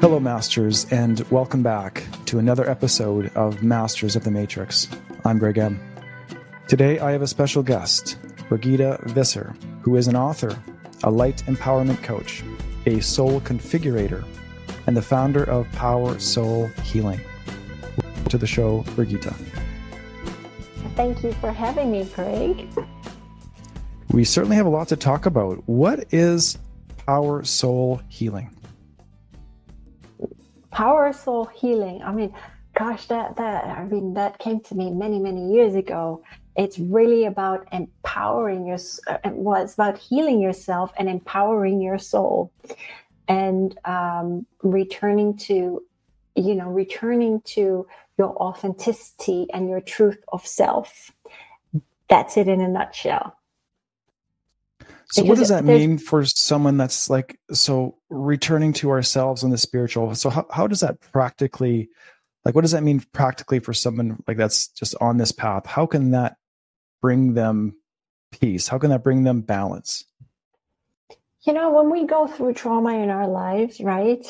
Hello, Masters, and welcome back to another episode of Masters of the Matrix. I'm Greg M. Today, I have a special guest, Brigida Visser, who is an author, a light empowerment coach, a soul configurator, and the founder of Power Soul Healing. Welcome to the show, Brigitte. Thank you for having me, Craig. We certainly have a lot to talk about. What is Power Soul Healing? power soul healing i mean gosh that that i mean that came to me many many years ago it's really about empowering your uh, well it's about healing yourself and empowering your soul and um, returning to you know returning to your authenticity and your truth of self that's it in a nutshell so what does that mean for someone that's like so returning to ourselves and the spiritual? So how, how does that practically like what does that mean practically for someone like that's just on this path? How can that bring them peace? How can that bring them balance? You know, when we go through trauma in our lives, right?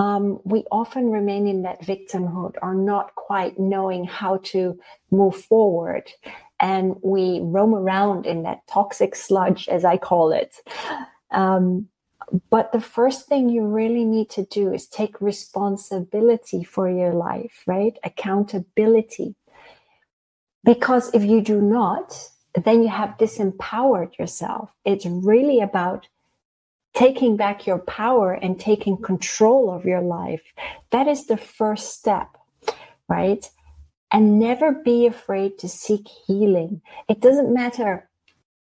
Um, we often remain in that victimhood or not quite knowing how to move forward and we roam around in that toxic sludge, as I call it. Um, but the first thing you really need to do is take responsibility for your life, right? Accountability. Because if you do not, then you have disempowered yourself. It's really about taking back your power and taking control of your life. That is the first step, right? and never be afraid to seek healing. It doesn't matter.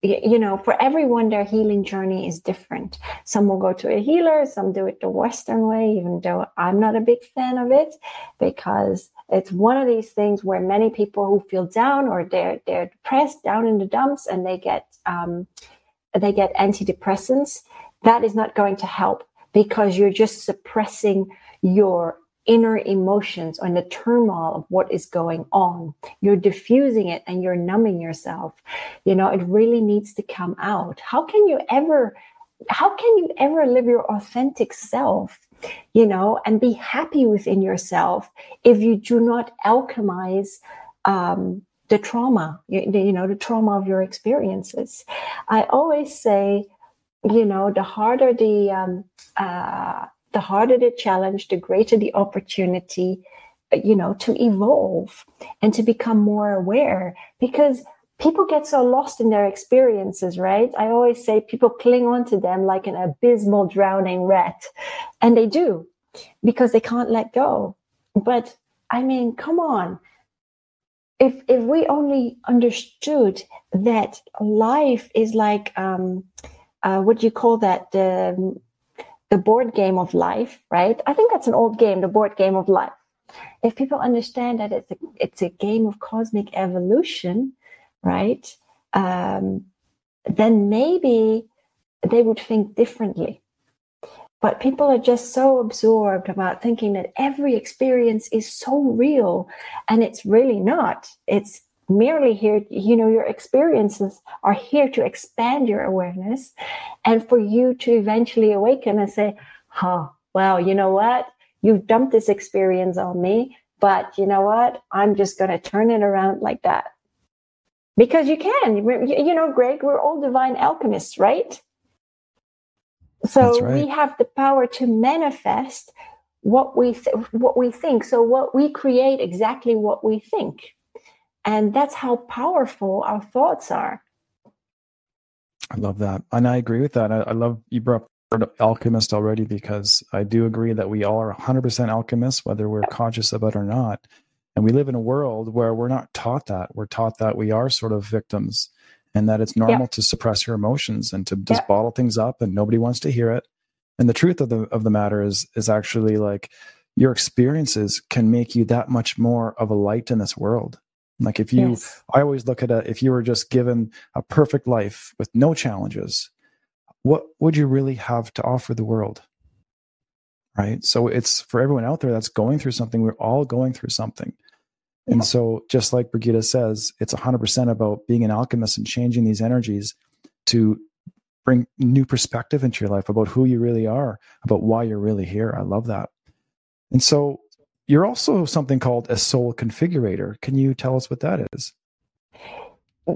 You know, for everyone, their healing journey is different. Some will go to a healer, some do it the Western way, even though I'm not a big fan of it because it's one of these things where many people who feel down or they're, they're depressed down in the dumps and they get, um, they get antidepressants. That is not going to help because you're just suppressing your inner emotions and the turmoil of what is going on. You're diffusing it and you're numbing yourself. You know, it really needs to come out. How can you ever, how can you ever live your authentic self, you know, and be happy within yourself if you do not alchemize, um, the trauma, you, you know, the trauma of your experiences. I always say, you know, the harder the, um, uh, the harder the challenge, the greater the opportunity, you know, to evolve and to become more aware because people get so lost in their experiences, right? I always say people cling on to them like an abysmal drowning rat. And they do because they can't let go. But I mean, come on. If, if we only understood that life is like, um, uh, what do you call that? The the board game of life, right? I think that's an old game, the board game of life. If people understand that it's a, it's a game of cosmic evolution, right? Um, then maybe they would think differently. But people are just so absorbed about thinking that every experience is so real, and it's really not. It's merely here, you know, your experiences are here to expand your awareness and for you to eventually awaken and say, huh, well, you know what? You've dumped this experience on me, but you know what? I'm just going to turn it around like that. Because you can, you know, Greg, we're all divine alchemists, right? So right. we have the power to manifest what we th- what we think. So what we create exactly what we think. And that's how powerful our thoughts are. I love that. And I agree with that. I, I love you brought up alchemist already because I do agree that we all are 100% alchemists, whether we're conscious of it or not. And we live in a world where we're not taught that. We're taught that we are sort of victims and that it's normal to suppress your emotions and to just bottle things up and nobody wants to hear it. And the truth of the of the matter is is actually like your experiences can make you that much more of a light in this world. Like if you, yes. I always look at it, if you were just given a perfect life with no challenges, what would you really have to offer the world? Right. So it's for everyone out there that's going through something, we're all going through something. Yeah. And so, just like Brigida says, it's 100% about being an alchemist and changing these energies to bring new perspective into your life about who you really are, about why you're really here. I love that. And so, you're also something called a soul configurator. Can you tell us what that is?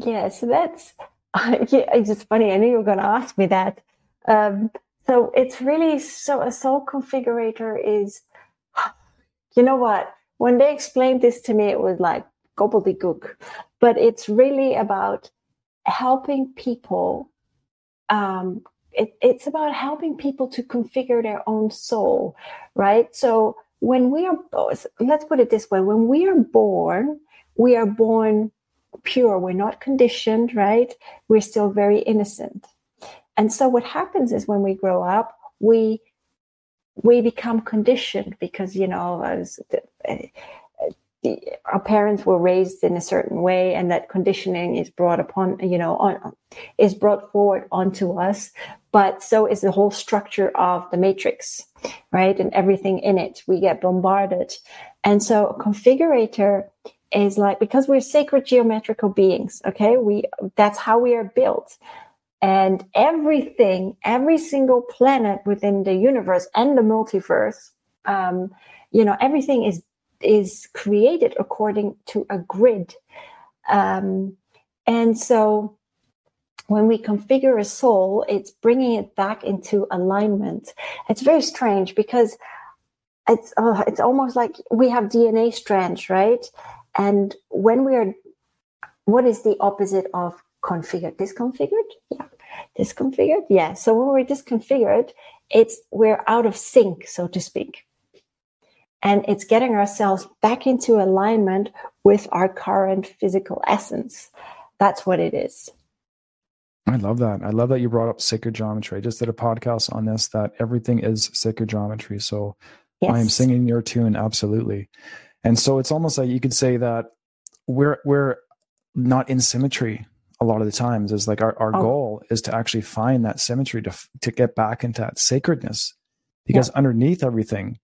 Yeah, so that's uh, yeah, it's just funny. I knew you were going to ask me that. Um, so it's really so a soul configurator is, you know what? When they explained this to me, it was like gobbledygook, but it's really about helping people. Um, it, it's about helping people to configure their own soul, right? So when we are, both let's put it this way: when we are born, we are born pure. We're not conditioned, right? We're still very innocent. And so what happens is when we grow up, we we become conditioned because you know as the, our parents were raised in a certain way and that conditioning is brought upon you know on is brought forward onto us. But so is the whole structure of the matrix right and everything in it. We get bombarded. And so a configurator is like because we're sacred geometrical beings okay we that's how we are built. And everything every single planet within the universe and the multiverse um, you know everything is is created according to a grid um, and so when we configure a soul it's bringing it back into alignment it's very strange because it's uh, it's almost like we have dna strands right and when we are, what is the opposite of configured? Disconfigured? Yeah. Disconfigured? Yeah. So when we're disconfigured, it's we're out of sync, so to speak. And it's getting ourselves back into alignment with our current physical essence. That's what it is. I love that. I love that you brought up sacred geometry. I just did a podcast on this that everything is sacred geometry. So yes. I am singing your tune absolutely. And so it's almost like you could say that we're we're not in symmetry a lot of the times is like our, our oh. goal is to actually find that symmetry to to get back into that sacredness because yeah. underneath everything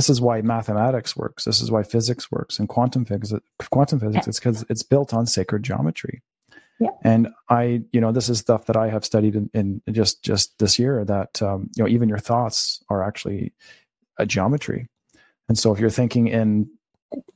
this is why mathematics works this is why physics works and quantum physics quantum physics yeah. is because it's built on sacred geometry yeah. and i you know this is stuff that i have studied in, in just just this year that um, you know even your thoughts are actually a geometry and so if you're thinking in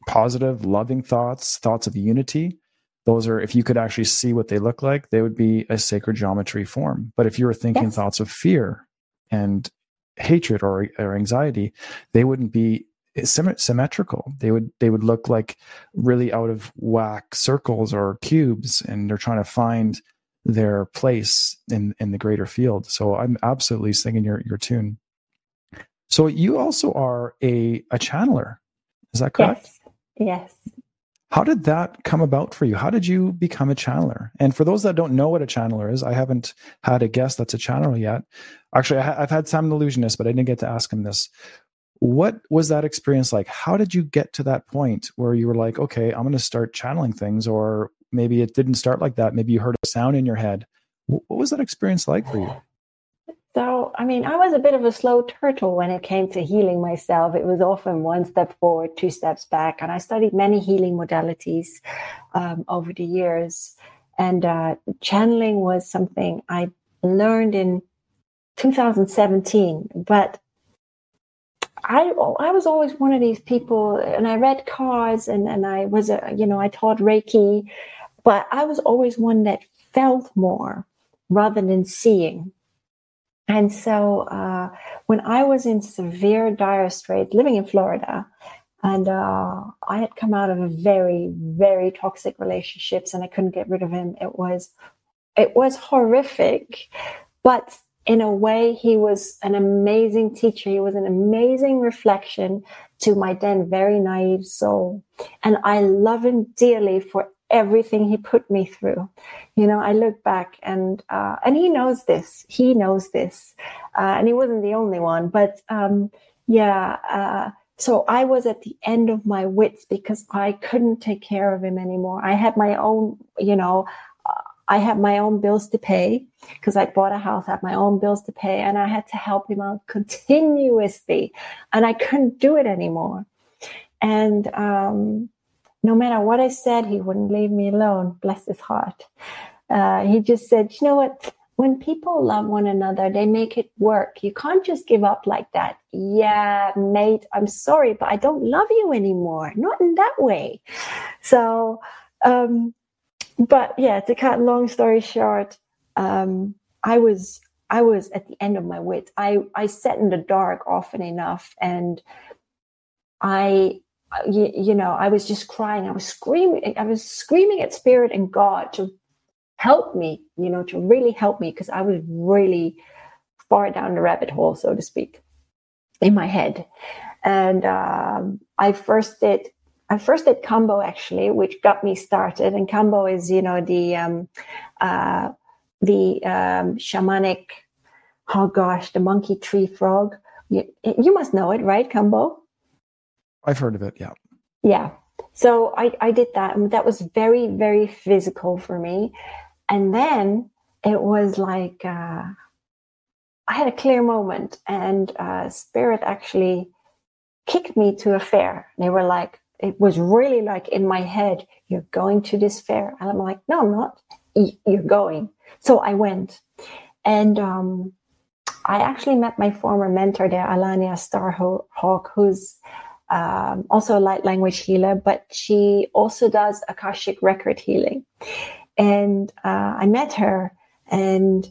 positive, loving thoughts, thoughts of unity, those are, if you could actually see what they look like, they would be a sacred geometry form. But if you were thinking yes. thoughts of fear and hatred or, or anxiety, they wouldn't be eh, symmetrical. They would they would look like really out of whack circles or cubes, and they're trying to find their place in in the greater field. So I'm absolutely singing your your tune. So you also are a a channeler. Is that correct? Yes. yes. How did that come about for you? How did you become a channeler? And for those that don't know what a channeler is, I haven't had a guest that's a channeler yet. Actually, I have had Sam Illusionist, but I didn't get to ask him this. What was that experience like? How did you get to that point where you were like, okay, I'm going to start channeling things? Or maybe it didn't start like that. Maybe you heard a sound in your head. What was that experience like for you? So, I mean, I was a bit of a slow turtle when it came to healing myself. It was often one step forward, two steps back. And I studied many healing modalities um, over the years. And uh, channeling was something I learned in 2017. But I, I was always one of these people, and I read cards and, and I was, a, you know, I taught Reiki, but I was always one that felt more rather than seeing. And so uh, when I was in severe dire straits, living in Florida, and uh, I had come out of a very, very toxic relationships, and I couldn't get rid of him. It was, it was horrific, but in a way, he was an amazing teacher. He was an amazing reflection to my then very naive soul, and I love him dearly for everything he put me through. You know, I look back and uh, and he knows this. He knows this, uh, and he wasn't the only one. But um, yeah, uh, so I was at the end of my wits because I couldn't take care of him anymore. I had my own, you know. Uh, I had my own bills to pay because I bought a house, I had my own bills to pay, and I had to help him out continuously. And I couldn't do it anymore. And um, no matter what I said, he wouldn't leave me alone. Bless his heart. Uh, he just said, you know what? When people love one another, they make it work. You can't just give up like that. Yeah, mate, I'm sorry, but I don't love you anymore. Not in that way. So, um, but yeah, to cut long story short, um, I was I was at the end of my wits. I I sat in the dark often enough, and I you, you know I was just crying. I was screaming. I was screaming at spirit and God to help me. You know, to really help me because I was really far down the rabbit hole, so to speak, in my head. And um, I first did I first did Kambo actually, which got me started. And Kambo is, you know, the um, uh, the um, shamanic. Oh gosh, the monkey tree frog. You, you must know it, right, Kambo? I've heard of it. Yeah. Yeah. So I I did that, and that was very very physical for me. And then it was like uh, I had a clear moment, and uh, spirit actually kicked me to a fair. They were like, it was really like in my head, you're going to this fair. And I'm like, no, I'm not. You're going. So I went. And um, I actually met my former mentor there, Alania Starhawk, who's um, also a light language healer, but she also does Akashic record healing. And uh, I met her. And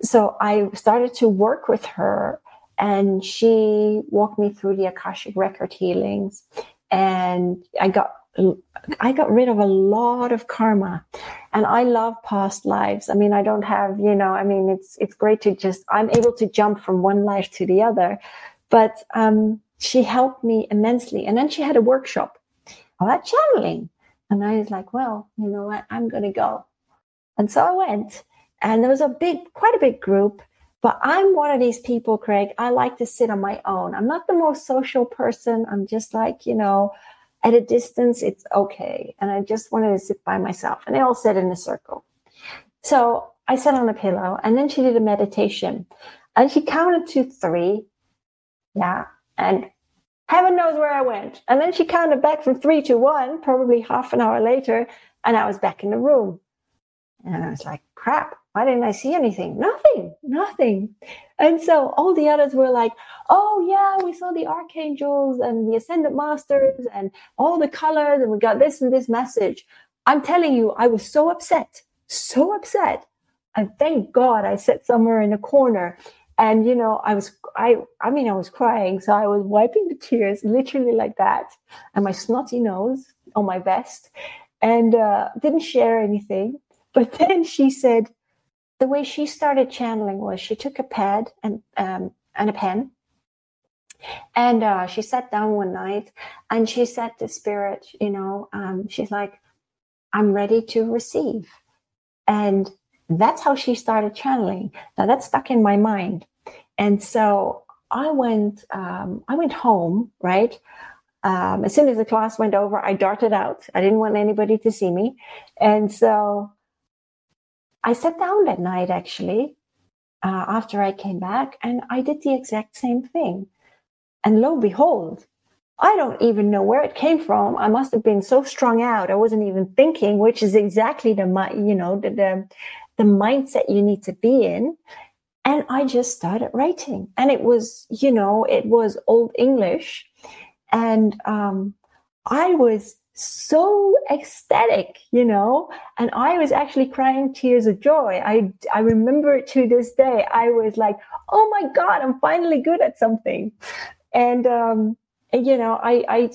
so I started to work with her and she walked me through the Akashic record healings and I got I got rid of a lot of karma and I love past lives. I mean, I don't have, you know, I mean, it's, it's great to just, I'm able to jump from one life to the other, but, um, she helped me immensely. And then she had a workshop about channeling. And I was like, well, you know what? I'm going to go. And so I went and there was a big, quite a big group but I'm one of these people, Craig. I like to sit on my own. I'm not the most social person. I'm just like, you know, at a distance, it's okay. And I just wanted to sit by myself. And they all sat in a circle. So I sat on a pillow and then she did a meditation and she counted to three. Yeah. And heaven knows where I went. And then she counted back from three to one, probably half an hour later. And I was back in the room. And I was like, crap, why didn't I see anything? Nothing, nothing. And so all the others were like, oh, yeah, we saw the archangels and the ascended masters and all the colors, and we got this and this message. I'm telling you, I was so upset, so upset. And thank God I sat somewhere in a corner. And you know, I was I I mean I was crying, so I was wiping the tears literally like that, and my snotty nose on my vest, and uh, didn't share anything. But then she said, the way she started channeling was she took a pad and um, and a pen and uh, she sat down one night and she said to spirit you know um, she's like i'm ready to receive and that's how she started channeling now that stuck in my mind and so i went um, i went home right um, as soon as the class went over i darted out i didn't want anybody to see me and so I sat down that night actually uh, after I came back and I did the exact same thing. And lo and behold, I don't even know where it came from. I must have been so strung out. I wasn't even thinking, which is exactly the you know the the, the mindset you need to be in. And I just started writing, and it was you know it was old English, and um, I was so ecstatic, you know, and I was actually crying tears of joy. I, I remember it to this day. I was like, oh my God, I'm finally good at something. And, um, and, you know, I, I,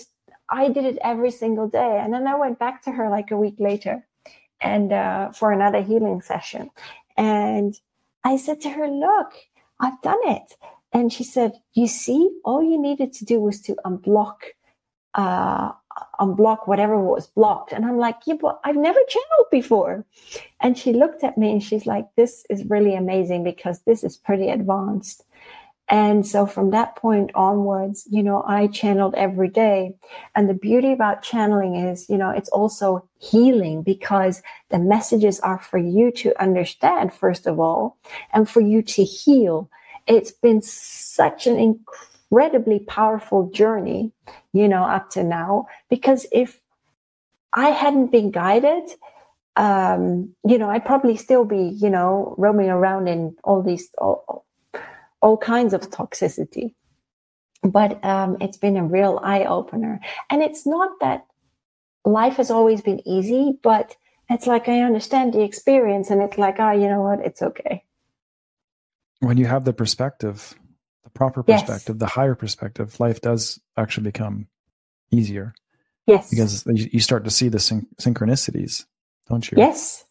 I did it every single day. And then I went back to her like a week later and, uh, for another healing session. And I said to her, look, I've done it. And she said, you see, all you needed to do was to unblock, uh, unblock whatever was blocked. And I'm like, yeah, but I've never channeled before. And she looked at me and she's like, this is really amazing because this is pretty advanced. And so from that point onwards, you know, I channeled every day. And the beauty about channeling is, you know, it's also healing because the messages are for you to understand, first of all, and for you to heal. It's been such an incredibly powerful journey, you know, up to now. Because if I hadn't been guided, um, you know, I'd probably still be, you know, roaming around in all these, all, all kinds of toxicity. But um, it's been a real eye opener. And it's not that life has always been easy, but it's like I understand the experience and it's like, ah, oh, you know what? It's okay. When you have the perspective, the proper perspective, yes. the higher perspective, life does actually become easier. Yes. Because you start to see the syn- synchronicities, don't you? Yes.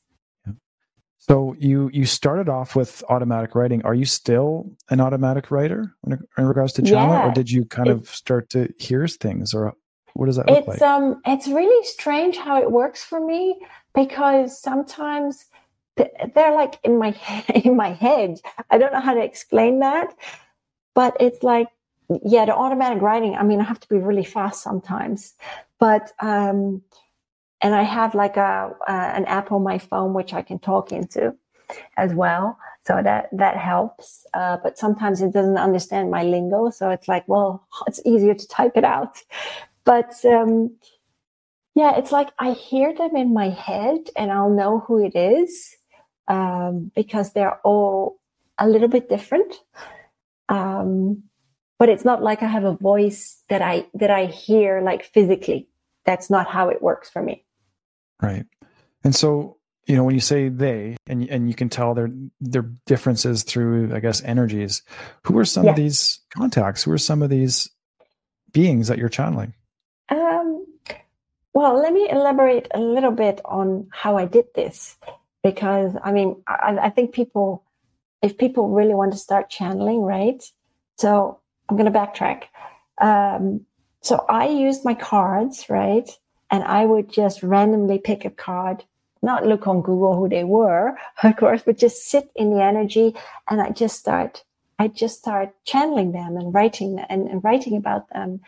So you you started off with automatic writing. Are you still an automatic writer in, in regards to channel, yeah. or did you kind of start to hear things, or what does that look it's, like? Um, it's really strange how it works for me because sometimes they're like in my in my head. I don't know how to explain that, but it's like yeah, the automatic writing. I mean, I have to be really fast sometimes, but um, and I have like a uh, an app on my phone which I can talk into as well. So that that helps. Uh, but sometimes it doesn't understand my lingo, so it's like, well, it's easier to type it out. But um, yeah, it's like I hear them in my head, and I'll know who it is um, because they're all a little bit different. Um, but it's not like I have a voice that I that I hear like physically. That's not how it works for me. Right. And so, you know, when you say they and and you can tell their their differences through I guess energies, who are some yeah. of these contacts? Who are some of these beings that you're channeling? Um well, let me elaborate a little bit on how I did this because I mean, I, I think people, if people really want to start channeling, right? So I'm going to backtrack. Um, so I used my cards, right? And I would just randomly pick a card, not look on Google who they were, of course, but just sit in the energy and I just start, I just start channeling them and writing and, and writing about them.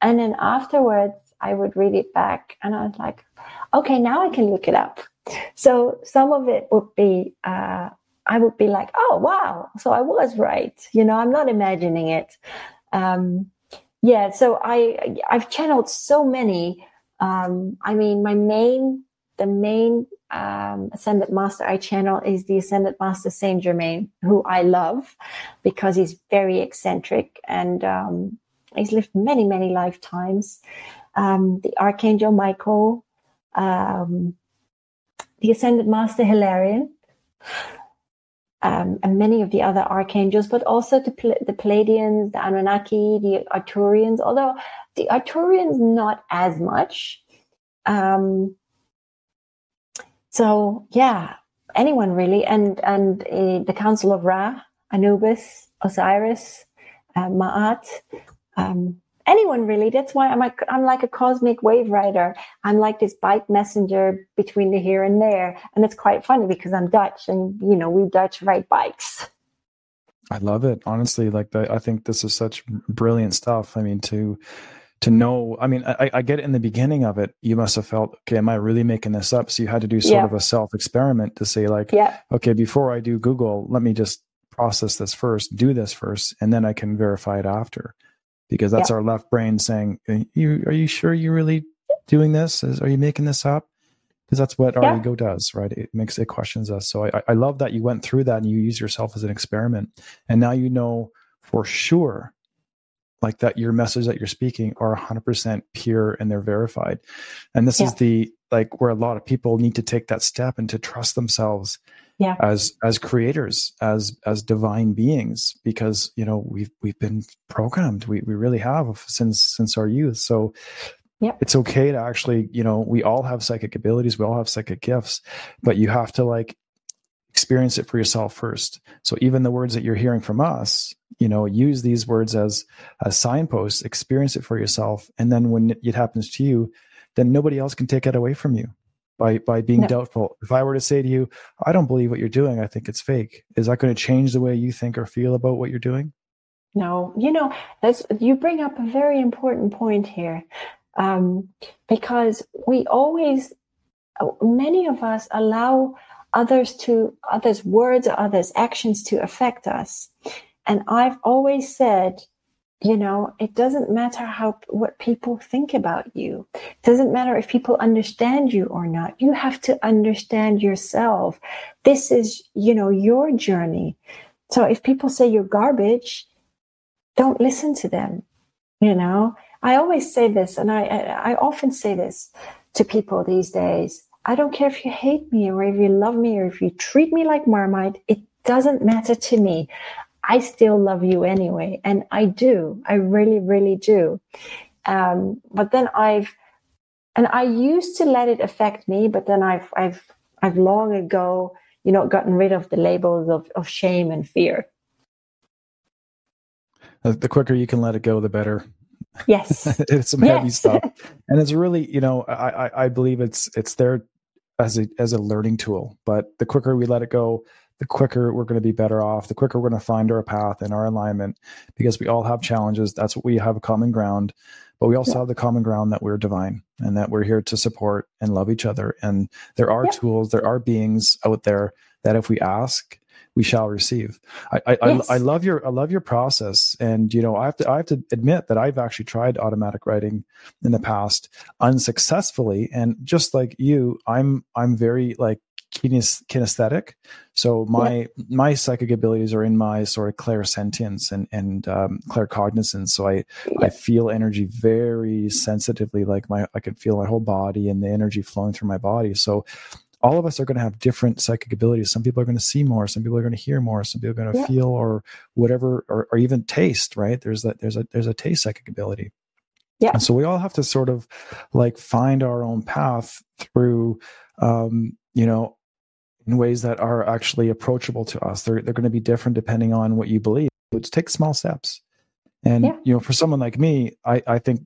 And then afterwards, I would read it back and I was like, okay, now I can look it up. So some of it would be, uh, I would be like, oh, wow. So I was right. You know, I'm not imagining it. Um, yeah. So I, I've channeled so many. Um, I mean, my main, the main, um, Ascended Master I channel is the Ascended Master Saint Germain, who I love because he's very eccentric and, um, he's lived many, many lifetimes. Um, the Archangel Michael, um, the Ascended Master Hilarion, um, and many of the other archangels, but also the, the Pleiadians, the Anunnaki, the Arcturians, although the Arcturians not as much. Um, so yeah, anyone really, and and uh, the Council of Ra, Anubis, Osiris, uh, Ma'at, um, anyone really. That's why I'm like I'm like a cosmic wave rider. I'm like this bike messenger between the here and there, and it's quite funny because I'm Dutch, and you know we Dutch ride bikes. I love it honestly. Like the, I think this is such brilliant stuff. I mean to to know. I mean, I, I get it in the beginning of it. You must have felt, okay, am I really making this up? So you had to do sort yeah. of a self experiment to say, like, yeah. okay, before I do Google, let me just process this first, do this first, and then I can verify it after because that's our left brain saying, are you, are you sure you're really doing this? Is, Are you making this up? Because that's what our yeah. ego does, right? It makes it questions us. So I, I love that you went through that and you use yourself as an experiment. And now you know for sure like that your message that you're speaking are 100% pure and they're verified. And this yeah. is the like where a lot of people need to take that step and to trust themselves yeah. as as creators as as divine beings because you know we've we've been programmed. We we really have since since our youth. So yeah. it's okay to actually you know we all have psychic abilities. We all have psychic gifts but you have to like experience it for yourself first so even the words that you're hearing from us you know use these words as a signpost, experience it for yourself and then when it happens to you then nobody else can take it away from you by by being no. doubtful. If I were to say to you, I don't believe what you're doing, I think it's fake. Is that going to change the way you think or feel about what you're doing? No, you know, that's you bring up a very important point here. Um, because we always many of us allow others to others words or others actions to affect us. And I've always said you know it doesn't matter how what people think about you. It doesn't matter if people understand you or not. You have to understand yourself. This is you know your journey. So if people say you're garbage don't listen to them you know? I always say this and i, I often say this to people these days i don't care if you hate me or if you love me or if you treat me like marmite it doesn't matter to me I still love you anyway. And I do. I really, really do. Um, but then I've, and I used to let it affect me, but then I've, I've, I've long ago, you know, gotten rid of the labels of, of shame and fear. The quicker you can let it go, the better. Yes, it's some heavy yes. stuff, and it's really, you know, I, I, I believe it's it's there as a as a learning tool. But the quicker we let it go, the quicker we're going to be better off, the quicker we're going to find our path and our alignment because we all have challenges. That's what we have a common ground. But we also yeah. have the common ground that we're divine and that we're here to support and love each other. And there are yeah. tools, there are beings out there that if we ask, we shall receive. I I, yes. I, I love your I love your process, and you know I have to I have to admit that I've actually tried automatic writing in the past unsuccessfully, and just like you, I'm I'm very like kinesthetic. So my yeah. my psychic abilities are in my sort of clairsentience and and um, claircognizance. So I yeah. I feel energy very sensitively, like my I can feel my whole body and the energy flowing through my body. So all of us are going to have different psychic abilities. Some people are going to see more. Some people are going to hear more. Some people are going to yeah. feel or whatever, or, or even taste. Right? There's that. There's a there's a taste psychic ability. Yeah. And so we all have to sort of like find our own path through, um, you know, in ways that are actually approachable to us. They're they're going to be different depending on what you believe. But take small steps. And yeah. you know, for someone like me, I I think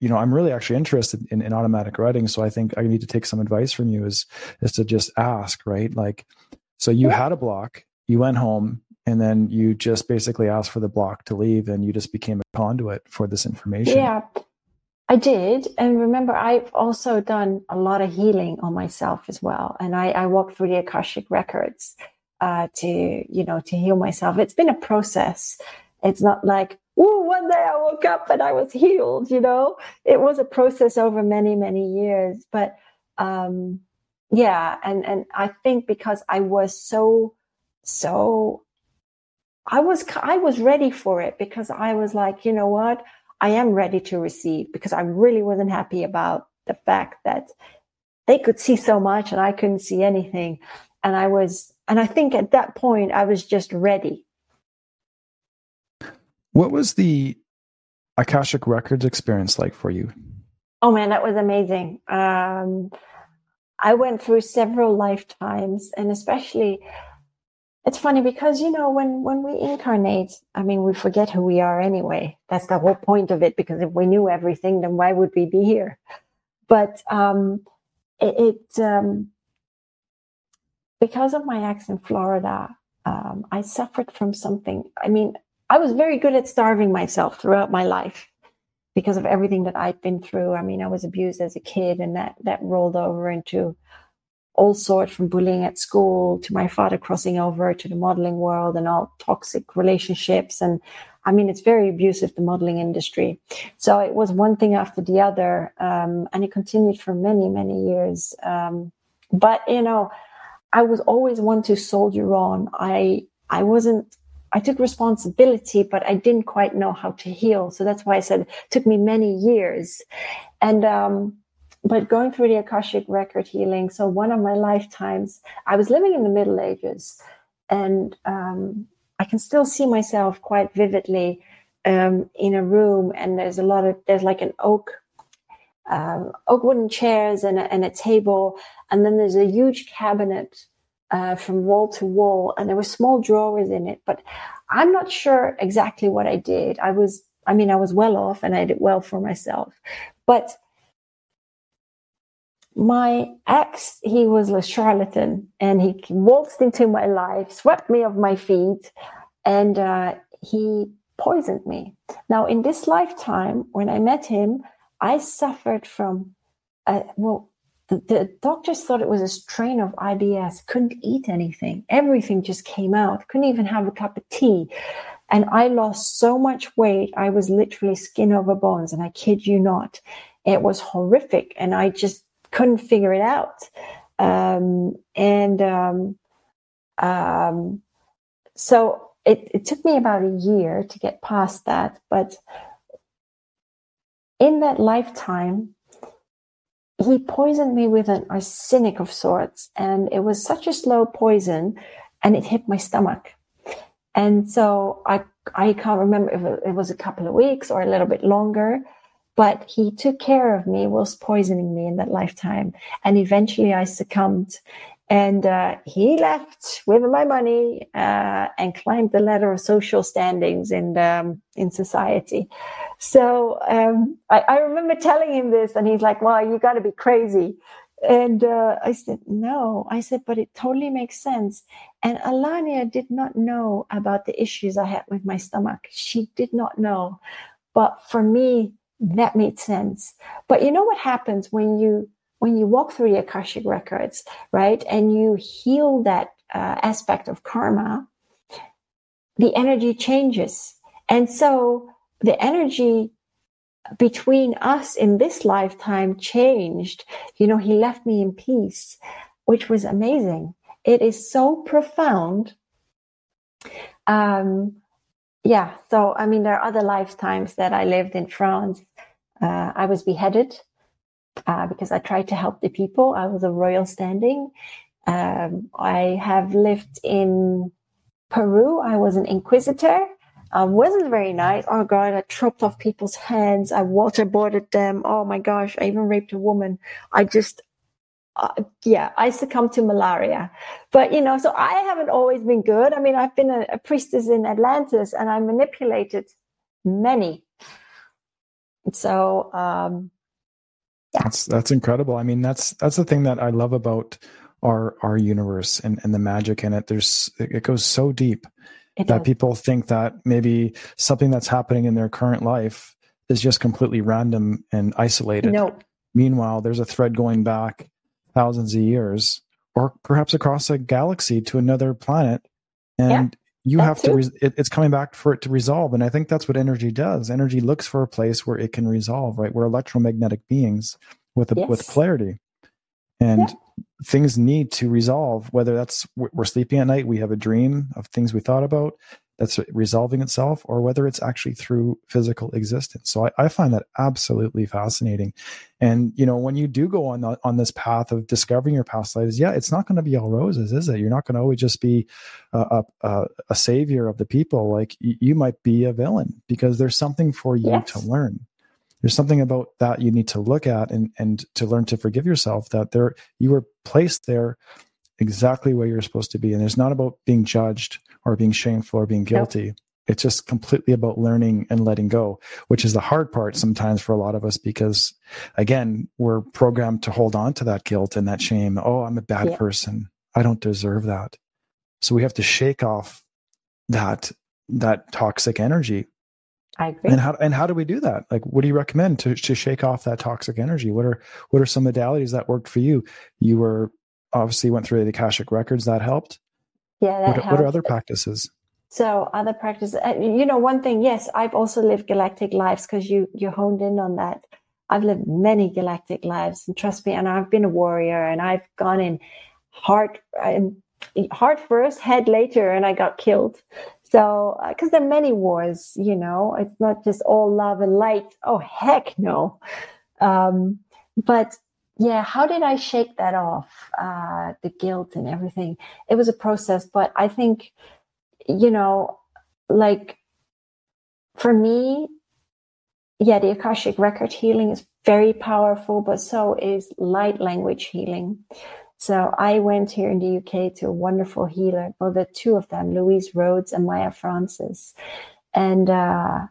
you know i'm really actually interested in, in automatic writing so i think i need to take some advice from you is is to just ask right like so you had a block you went home and then you just basically asked for the block to leave and you just became a conduit for this information yeah I did. And remember, I've also done a lot of healing on myself as well. And I, I walked through the Akashic records uh, to, you know, to heal myself. It's been a process. It's not like, oh, one day I woke up and I was healed, you know? It was a process over many, many years. But um, yeah, and, and I think because I was so, so I was I was ready for it because I was like, you know what? I am ready to receive because I really wasn't happy about the fact that they could see so much and I couldn't see anything. And I was, and I think at that point I was just ready. What was the Akashic Records experience like for you? Oh man, that was amazing. Um, I went through several lifetimes and especially it's funny because you know when when we incarnate i mean we forget who we are anyway that's the whole point of it because if we knew everything then why would we be here but um it, it um because of my ex in florida um i suffered from something i mean i was very good at starving myself throughout my life because of everything that i'd been through. I mean i was abused as a kid and that that rolled over into all sorts from bullying at school to my father crossing over to the modeling world and all toxic relationships. And i mean it's very abusive the modeling industry. So it was one thing after the other um, and it continued for many many years. Um, but you know i was always one to soldier on. I i wasn't I took responsibility, but I didn't quite know how to heal. So that's why I said it took me many years. And um, but going through the Akashic record healing, so one of my lifetimes, I was living in the Middle Ages, and um, I can still see myself quite vividly um, in a room, and there's a lot of there's like an oak. Um, oak wooden chairs and a, and a table, and then there's a huge cabinet uh, from wall to wall, and there were small drawers in it. But I'm not sure exactly what I did. I was, I mean, I was well off, and I did well for myself. But my ex, he was a charlatan and he waltzed into my life, swept me off my feet, and uh, he poisoned me. Now, in this lifetime, when I met him, I suffered from, uh, well, the, the, doctors thought it was a strain of IBS, couldn't eat anything. Everything just came out, couldn't even have a cup of tea. And I lost so much weight. I was literally skin over bones. And I kid you not, it was horrific. And I just couldn't figure it out. Um, and um, um, so it, it took me about a year to get past that. But in that lifetime, he poisoned me with an arsenic of sorts. And it was such a slow poison and it hit my stomach. And so I, I can't remember if it was a couple of weeks or a little bit longer, but he took care of me whilst poisoning me in that lifetime. And eventually I succumbed and uh, he left with my money uh, and climbed the ladder of social standings in um, in society. So um, I, I, remember telling him this, and he's like, "Well, you got to be crazy." And uh, I said, "No." I said, "But it totally makes sense." And Alania did not know about the issues I had with my stomach. She did not know, but for me, that made sense. But you know what happens when you when you walk through the Akashic records, right, and you heal that uh, aspect of karma, the energy changes. And so the energy between us in this lifetime changed. You know, he left me in peace, which was amazing. It is so profound. Um, yeah. So, I mean, there are other lifetimes that I lived in France. Uh, I was beheaded uh, because I tried to help the people. I was a royal standing. Um, I have lived in Peru. I was an inquisitor. I wasn't very nice. Oh god, I chopped off people's hands. I waterboarded them. Oh my gosh, I even raped a woman. I just, uh, yeah, I succumbed to malaria. But you know, so I haven't always been good. I mean, I've been a, a priestess in Atlantis, and I manipulated many. So um, yeah. That's that's incredible. I mean, that's that's the thing that I love about our our universe and, and the magic in it. There's it goes so deep it that does. people think that maybe something that's happening in their current life is just completely random and isolated. No. Meanwhile, there's a thread going back thousands of years or perhaps across a galaxy to another planet. And you have to re- it, it's coming back for it to resolve. And i think that's what energy does. Energy looks for a place where it can resolve right? We're electromagnetic beings with a, yes. with clarity. And yeah. things need to resolve whether that's we're sleeping at night we have a dream of things we thought about that's resolving itself or whether it's actually through physical existence. So I, I, find that absolutely fascinating. And, you know, when you do go on, the, on this path of discovering your past lives, yeah, it's not going to be all roses, is it? You're not going to always just be a, a, a savior of the people. Like you might be a villain because there's something for you yes. to learn. There's something about that you need to look at and, and to learn to forgive yourself that there, you were placed there exactly where you're supposed to be. And it's not about being judged or being shameful or being guilty. Yep. It's just completely about learning and letting go, which is the hard part sometimes for a lot of us because, again, we're programmed to hold on to that guilt and that shame. Oh, I'm a bad yep. person. I don't deserve that. So we have to shake off that that toxic energy. I agree. And how and how do we do that? Like, what do you recommend to to shake off that toxic energy? What are what are some modalities that worked for you? You were obviously went through the Akashic records. That helped. Yeah. That what, what, are other practices? So other practices, uh, you know, one thing, yes, I've also lived galactic lives because you, you honed in on that. I've lived many galactic lives and trust me, and I've been a warrior and I've gone in heart, heart first, head later, and I got killed. So, because uh, there are many wars, you know, it's not just all love and light. Oh, heck no. Um, but yeah, how did I shake that off? Uh, the guilt and everything. It was a process, but I think, you know, like for me, yeah, the Akashic record healing is very powerful, but so is light language healing. So I went here in the UK to a wonderful healer. Well, the two of them, Louise Rhodes and Maya Francis. And uh,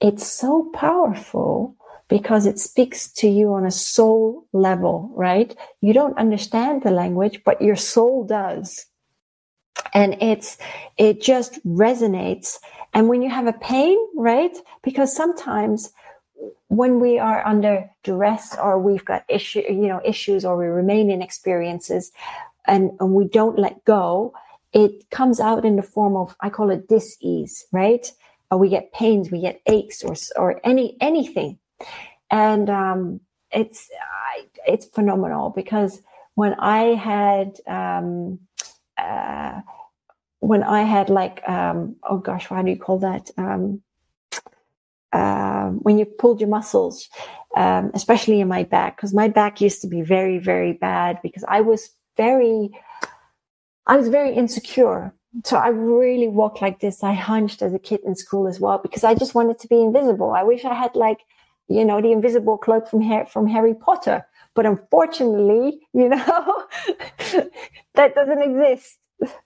it's so powerful because it speaks to you on a soul level, right? You don't understand the language, but your soul does. And it's, it just resonates. And when you have a pain, right? Because sometimes when we are under duress or we've got issue, you know, issues or we remain in experiences and, and we don't let go, it comes out in the form of I call it dis-ease, right? Or we get pains, we get aches, or or any anything, and um, it's it's phenomenal because when I had um, uh, when I had like um, oh gosh, why do you call that? Um, uh, when you pulled your muscles, um, especially in my back, because my back used to be very, very bad because I was very, I was very insecure. So I really walked like this. I hunched as a kid in school as well because I just wanted to be invisible. I wish I had like, you know, the invisible cloak from from Harry Potter. But unfortunately, you know, that doesn't exist,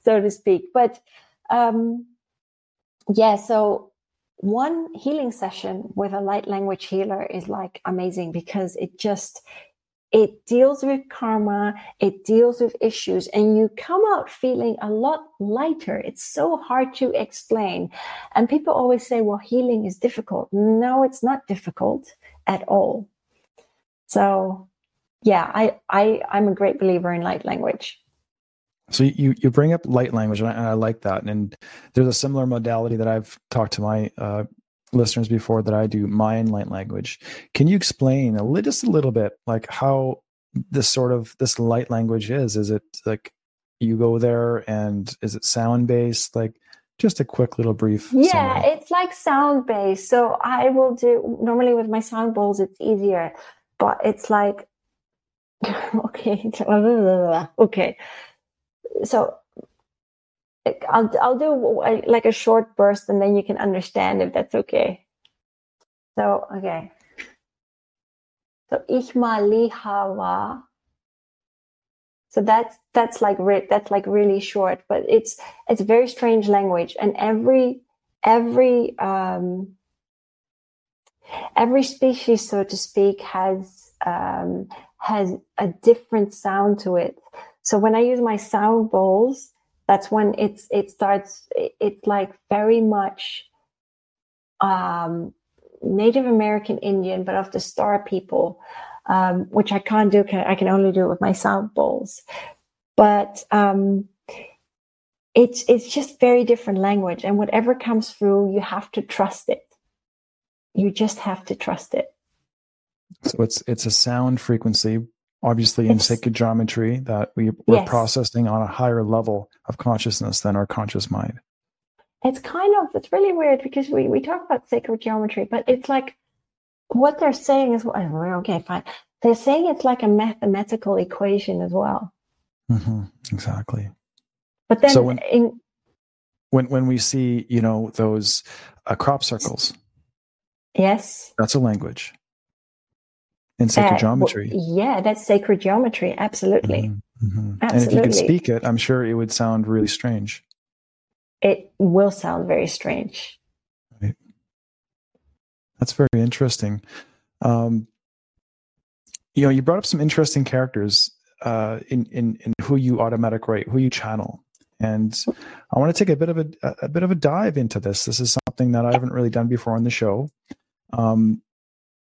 so to speak. But um, yeah, so one healing session with a light language healer is like amazing because it just it deals with karma it deals with issues and you come out feeling a lot lighter. It's so hard to explain. And people always say well healing is difficult. No it's not difficult at all. So yeah i i i'm a great believer in light language. So you you bring up light language, and I, and I, like that. And there's a similar modality that I've talked to my uh, listeners before that I do Mayan light language. Can you explain a little, just a little bit, like how this sort of this light language is? Is it like you go there, and is it sound based? Like just a quick little brief. Yeah, summary. it's like sound based. So I will do normally with my sound bowls. It's easier, but it's like okay, okay so I'll I'll do like a short burst and then you can understand if that's okay. So okay. So ich malihawa. So that's that's like that's like really short, but it's it's very strange language, and every every um, every species, so to speak, has um, has a different sound to it. So when I use my sound bowls, that's when it's it starts. It's like very much um, Native American Indian, but of the star people, um, which I can't do. I can only do it with my sound bowls. But um, it's it's just very different language, and whatever comes through, you have to trust it. You just have to trust it. So it's it's a sound frequency obviously in sacred geometry that we, we're yes. processing on a higher level of consciousness than our conscious mind. It's kind of, it's really weird because we, we talk about sacred geometry, but it's like what they're saying is, okay, fine. They're saying it's like a mathematical equation as well. Mm-hmm, exactly. But then so when, in, when, when we see, you know, those uh, crop circles. Yes. That's a language in sacred uh, geometry. Yeah, that's sacred geometry. Absolutely. Mm-hmm, mm-hmm. Absolutely. And if you could speak it, I'm sure it would sound really strange. It will sound very strange. Right. That's very interesting. Um, you know, you brought up some interesting characters uh, in, in in who you automatic write, who you channel, and I want to take a bit of a a bit of a dive into this. This is something that I haven't really done before on the show. Um,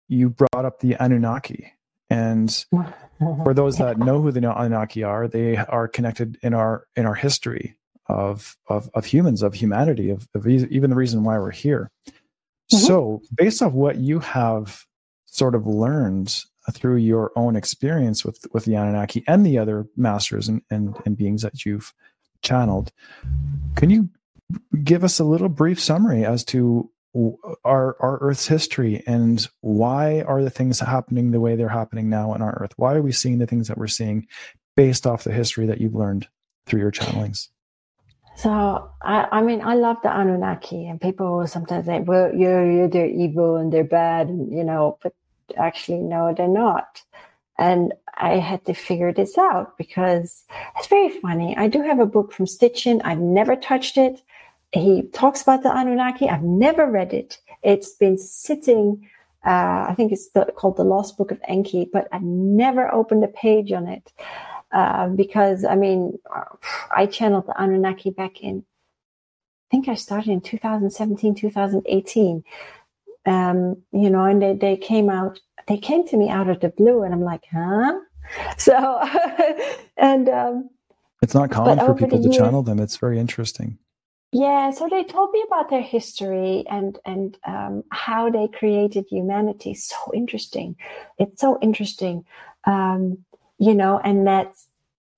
you brought up the Anunnaki. And for those that know who the Anunnaki are, they are connected in our in our history of of, of humans, of humanity, of, of even the reason why we're here. Mm-hmm. So, based off what you have sort of learned through your own experience with with the Anunnaki and the other masters and, and, and beings that you've channeled, can you give us a little brief summary as to our our Earth's history and why are the things happening the way they're happening now on our Earth? Why are we seeing the things that we're seeing based off the history that you've learned through your channelings? So I, I mean, I love the Anunnaki, and people sometimes say, "Well, yeah, yeah, they're evil and they're bad," and, you know, but actually, no, they're not. And I had to figure this out because it's very funny. I do have a book from Sitchin. I've never touched it he talks about the Anunnaki. I've never read it. It's been sitting, uh, I think it's the, called the Lost Book of Enki, but I've never opened a page on it uh, because, I mean, I channeled the Anunnaki back in, I think I started in 2017, 2018. Um, you know, and they, they came out, they came to me out of the blue, and I'm like, huh? So, and um, It's not common for people to years, channel them. It's very interesting. Yeah, so they told me about their history and and um, how they created humanity. So interesting. It's so interesting, um, you know, and that's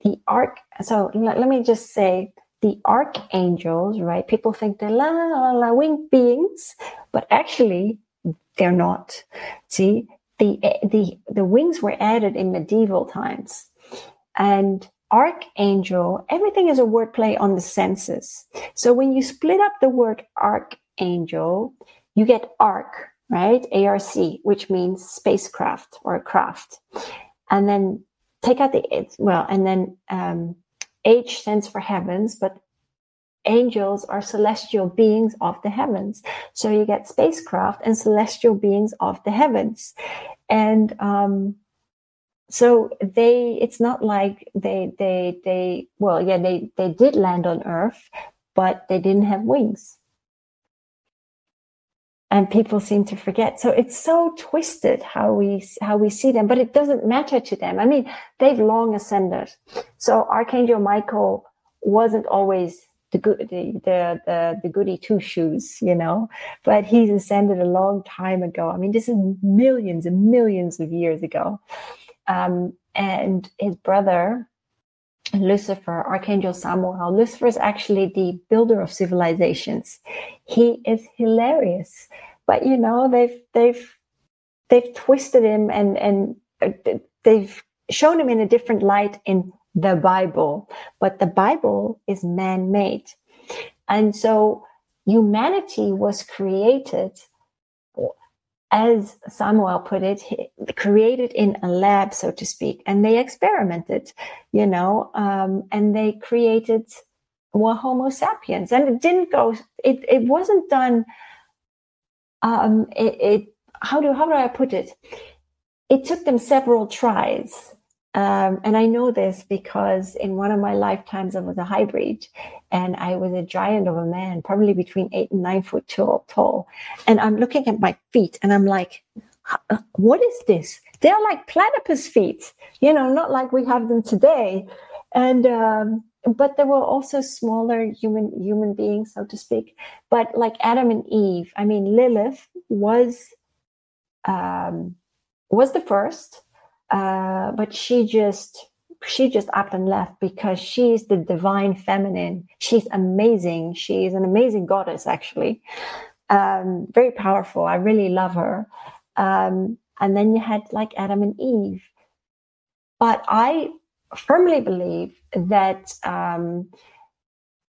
the arc. So let, let me just say the archangels, right? People think they're la la la winged beings, but actually they're not. See, the the the wings were added in medieval times, and archangel, everything is a wordplay on the senses. So when you split up the word archangel, you get arc, right? ARC, which means spacecraft or craft. And then take out the, well, and then um, H stands for heavens, but angels are celestial beings of the heavens. So you get spacecraft and celestial beings of the heavens. And um, so they it's not like they they they well yeah they they did land on earth but they didn't have wings. And people seem to forget. So it's so twisted how we how we see them but it doesn't matter to them. I mean they've long ascended. So archangel michael wasn't always the good the the the, the goody two shoes you know but he's ascended a long time ago. I mean this is millions and millions of years ago um, and his brother Lucifer, Archangel Samuel. Lucifer is actually the builder of civilizations. He is hilarious, but you know they've they've they've twisted him and and uh, they've shown him in a different light in the Bible. But the Bible is man-made, and so humanity was created as Samuel put it, created in a lab, so to speak, and they experimented, you know, um, and they created Homo sapiens, and it didn't go. It it wasn't done. Um, it, it how do how do I put it? It took them several tries um, and I know this because in one of my lifetimes, I was a hybrid and I was a giant of a man, probably between eight and nine foot tall. tall. And I'm looking at my feet and I'm like, uh, what is this? They're like platypus feet, you know, not like we have them today. And, um, but there were also smaller human human beings, so to speak. But like Adam and Eve, I mean, Lilith was um, was the first, uh, but she just she just up and left because she's the divine feminine. She's amazing. She's an amazing goddess, actually. Um, very powerful. I really love her. Um, and then you had like Adam and Eve. But I firmly believe that um,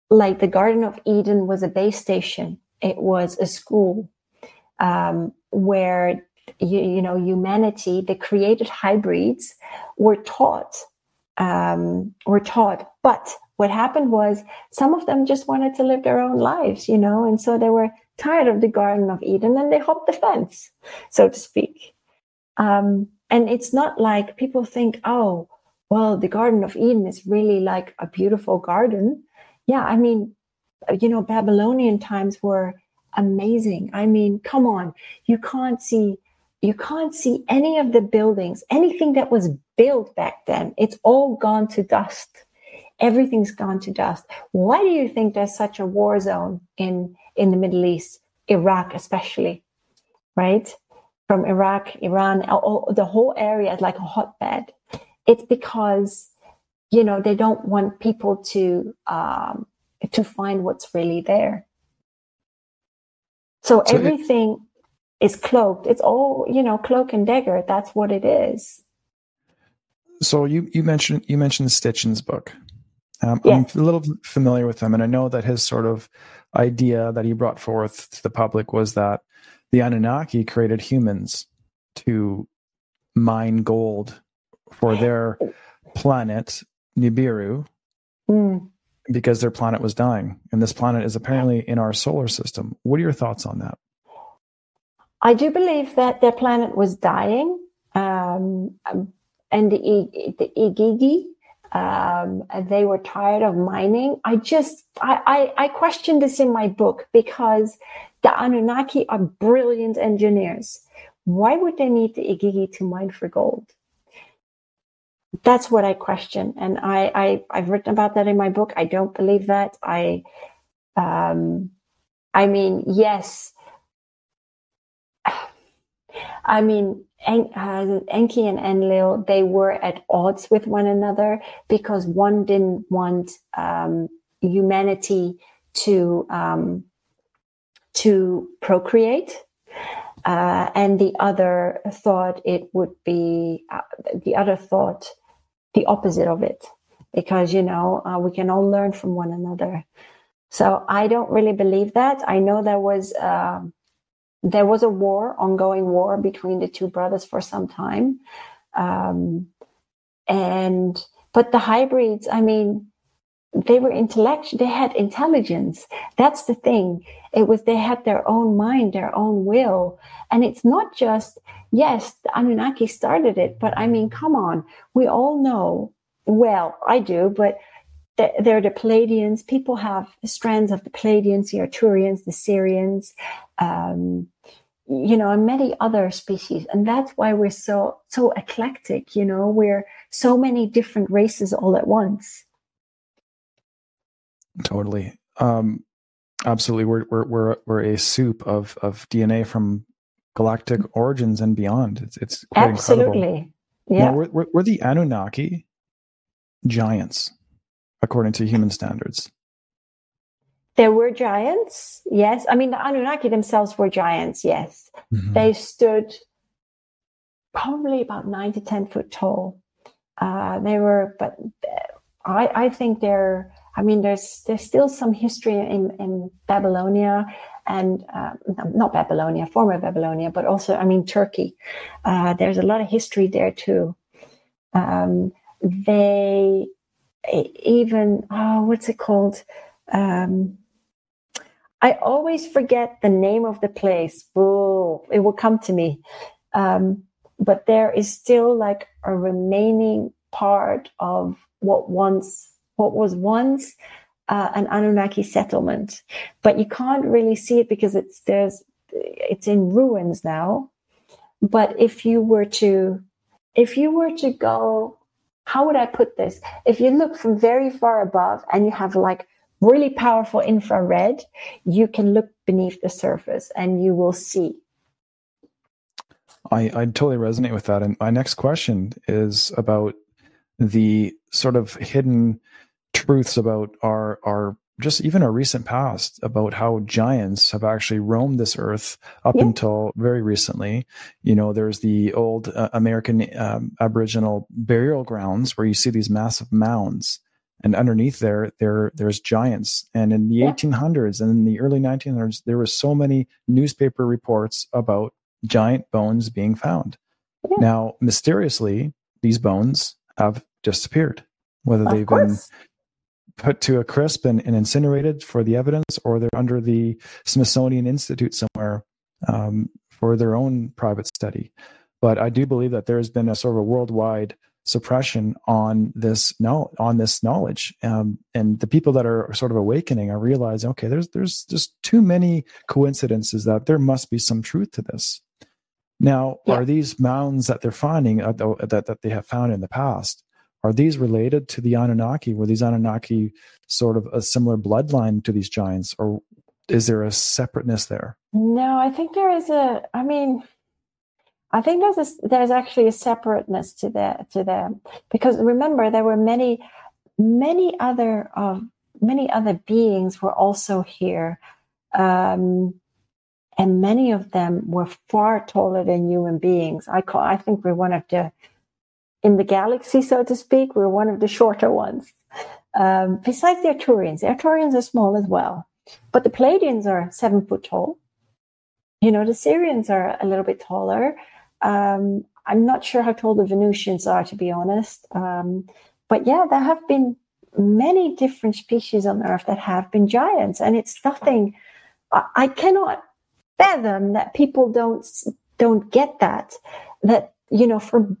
like the Garden of Eden was a base station. It was a school um, where you, you know humanity the created hybrids were taught um, were taught. But what happened was some of them just wanted to live their own lives you know and so they were tired of the garden of eden and they hopped the fence so to speak. Um, and it's not like people think oh well the garden of eden is really like a beautiful garden. Yeah i mean you know babylonian times were amazing. I mean come on you can't see you can't see any of the buildings, anything that was built back then. It's all gone to dust. Everything's gone to dust. Why do you think there's such a war zone in, in the Middle East, Iraq especially, right? From Iraq, Iran, all, the whole area is like a hotbed. It's because, you know, they don't want people to, um, to find what's really there. So, so everything, is cloaked. It's all, you know, cloak and dagger. That's what it is. So you, you mentioned you mentioned Sitchin's book. Um, yes. I'm a little familiar with him, and I know that his sort of idea that he brought forth to the public was that the Anunnaki created humans to mine gold for their planet Nibiru mm. because their planet was dying, and this planet is apparently in our solar system. What are your thoughts on that? I do believe that their planet was dying, um, and the, the Igigi, um, they were tired of mining. I just, I, I, I question this in my book because the Anunnaki are brilliant engineers. Why would they need the Igigi to mine for gold? that's what I question. And I, I, I've written about that in my book. I don't believe that. I, um, I mean, yes. I mean, en- uh, Enki and Enlil, they were at odds with one another because one didn't want um, humanity to um, to procreate, uh, and the other thought it would be uh, the other thought the opposite of it. Because you know uh, we can all learn from one another. So i don't really believe that. I know there was uh, there was a war ongoing war between the two brothers for some time. Um, and but the hybrids i mean they were intellectual they had intelligence. That's the thing. It was they had their own mind their own will. And it's not just yes the anunnaki started it but i mean come on. We all know well i do but they're the Pleiadians. People have strands of the Pleiadians, the Arcturians, the Sirians, um, you know, and many other species. And that's why we're so so eclectic. You know, we're so many different races all at once. Totally. Um, absolutely. We're, we're, we're, we're a soup of, of DNA from galactic origins and beyond. It's, it's quite absolutely. incredible. Yeah. Now, we're, we're, the Anunnaki giants, according to human standards. There were giants, yes. I mean, the Anunnaki themselves were giants, yes. Mm-hmm. They stood probably about nine to 10 foot tall. Uh, they were, but I, I think they're I mean, there's there's still some history in, in Babylonia and uh, not Babylonia, former Babylonia, but also, I mean, Turkey. Uh, there's a lot of history there too. Um, they even oh, what's it called? Um, I always forget the name of the place. Oh, it will come to me. Um, but there is still like a remaining part of what once what was once uh, an Anunnaki settlement, but you can't really see it because it's there's it's in ruins now. But if you were to if you were to go, how would I put this? If you look from very far above and you have like really powerful infrared, you can look beneath the surface and you will see. I, I totally resonate with that. And my next question is about the sort of hidden truths about our our just even our recent past about how giants have actually roamed this earth up yeah. until very recently. You know, there's the old uh, American um, Aboriginal burial grounds where you see these massive mounds, and underneath there, there there's giants. And in the yeah. 1800s and in the early 1900s, there were so many newspaper reports about giant bones being found. Yeah. Now, mysteriously, these bones have disappeared. Whether of they've course. been put to a crisp and, and, incinerated for the evidence, or they're under the Smithsonian Institute somewhere um, for their own private study. But I do believe that there has been a sort of a worldwide suppression on this no, on this knowledge, um, and the people that are sort of awakening are realizing, okay, there's there's just too many coincidences that there must be some truth to this. Now, yeah. are these mounds that they're finding uh, that that they have found in the past? Are these related to the Anunnaki? Were these Anunnaki sort of a similar bloodline to these giants, or is there a separateness there? No, I think there is a. I mean, I think there's a, there's actually a separateness to the to them because remember there were many many other uh, many other beings were also here, um, and many of them were far taller than human beings. I call I think we're one of the in the galaxy, so to speak. We're one of the shorter ones. Um, besides the Arcturians, the Arcturians are small as well, but the Pleiadians are seven foot tall. You know, the Sirians are a little bit taller. Um, I'm not sure how tall the Venusians are, to be honest. Um, but yeah, there have been many different species on Earth that have been giants, and it's nothing. I, I cannot fathom that people don't don't get that. That you know, for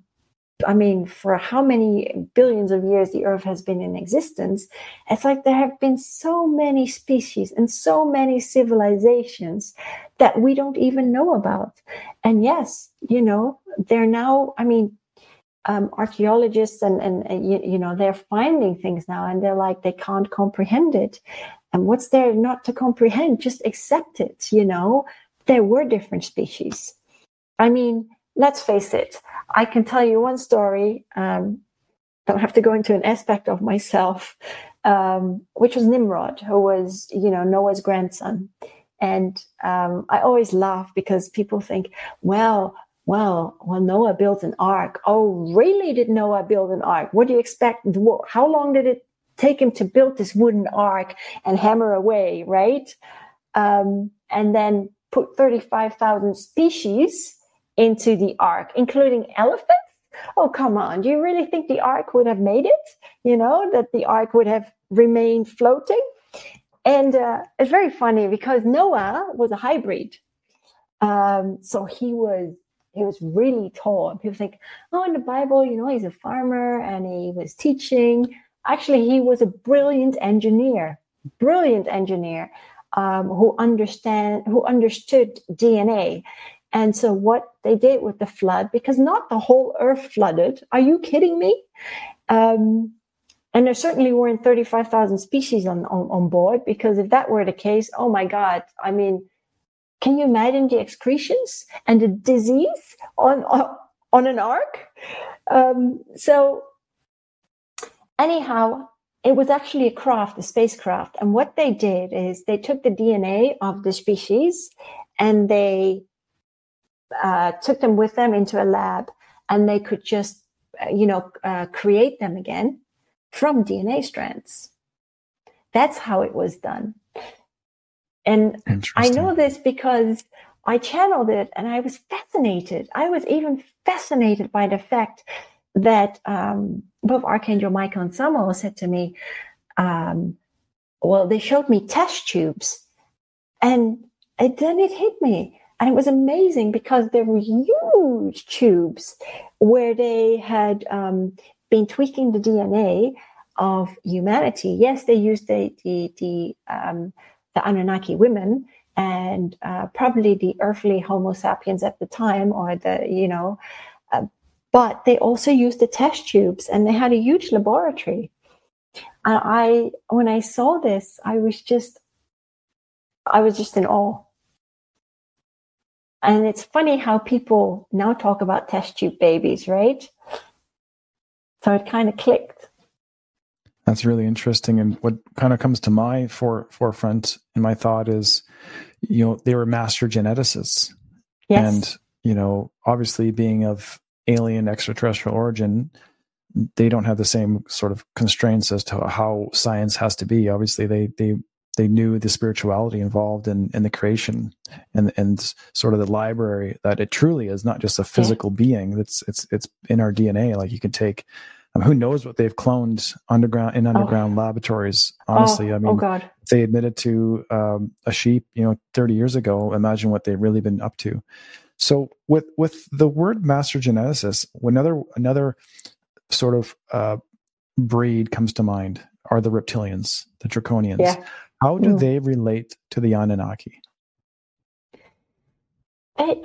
I mean, for how many billions of years the Earth has been in existence, it's like there have been so many species and so many civilizations that we don't even know about. And yes, you know, they're now, I mean, um, archaeologists and, and, and you, you, know they're finding things now and they're like they can't comprehend it. And what's there not to comprehend? Just accept it you know? There were different species. I mean let's face it i can tell you one story um, don't have to go into an aspect of myself um, which was nimrod who was you know noah's grandson and um, I always laugh because people think, well, well, well, Noah built an ark. Oh, really? Did Noah build an ark? What do you expect? How long did it take him to build this wooden ark and hammer away, right? Um, and then put 35,000 species into the ark, including elephants? Oh, come on. Do you really think the ark would have made it? You know, that the ark would have remained floating? And uh, it's very funny because Noah was a hybrid. Um, so he was he was really tall. People think, oh, in the Bible, you know, he's a farmer and he was teaching. Actually, he was a brilliant engineer, brilliant engineer um, who understand who understood DNA. And so what they did with the flood, because not the whole earth flooded. Are you kidding me? Um, and there certainly weren't 35,000 species on, on, on board because if that were the case, oh my God, I mean, can you imagine the excretions and the disease on, on, on an ark? Um, so anyhow, it was actually a craft, a spacecraft. And what they did is they took the DNA of the species and they uh, took them with them into a lab and they could just, uh, you know, uh, create them again from DNA strands. That's how it was done. And I know this because I channeled it and I was fascinated. I was even fascinated by the fact that um, both Archangel Michael and Samuel said to me, um, well, they showed me test tubes and, and then it hit me. And it was amazing because there were huge tubes where they had um, been tweaking the DNA of humanity. Yes, they used the the the, um, the Anunnaki women and uh, probably the earthly Homo sapiens at the time, or the you know, uh, but they also used the test tubes, and they had a huge laboratory. And I, when I saw this, I was just, I was just in awe. And it's funny how people now talk about test tube babies, right? So it kind of clicked. That's really interesting. And what kind of comes to my for, forefront in my thought is, you know, they were master geneticists. Yes. And, you know, obviously being of alien extraterrestrial origin, they don't have the same sort of constraints as to how science has to be. Obviously, they they they knew the spirituality involved in, in the creation and and sort of the library that it truly is not just a physical yeah. being. It's it's it's in our DNA. Like you can take um, who knows what they've cloned underground in underground oh. laboratories honestly oh, i oh, mean God. they admitted to um, a sheep you know 30 years ago imagine what they've really been up to so with with the word master geneticist another another sort of uh, breed comes to mind are the reptilians the draconians yeah. How do they relate to the anunnaki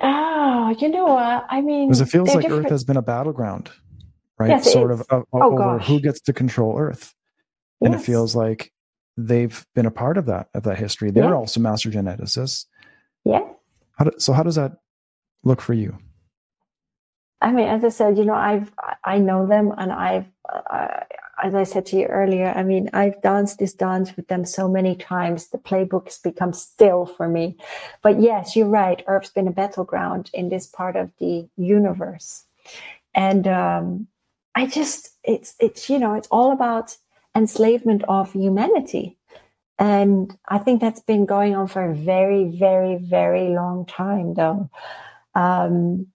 oh, you know what? I mean, because it feels like different. Earth has been a battleground right? Yes, sort of uh, oh, over gosh. who gets to control Earth. And yes. it feels like they've been a part of that of that history. They're also master geneticists. Yeah. How do, so how does that look for you? I mean, as I said, you know, I've I know them, and I've, uh, as I said to you earlier, I mean, I've danced this dance with them so many times. The playbook has become still for me. But yes, you're right. Earth's been a battleground in this part of the universe, and um, I just it's it's you know it's all about enslavement of humanity. And I think that's been going on for a very, very, very long time, though. Um,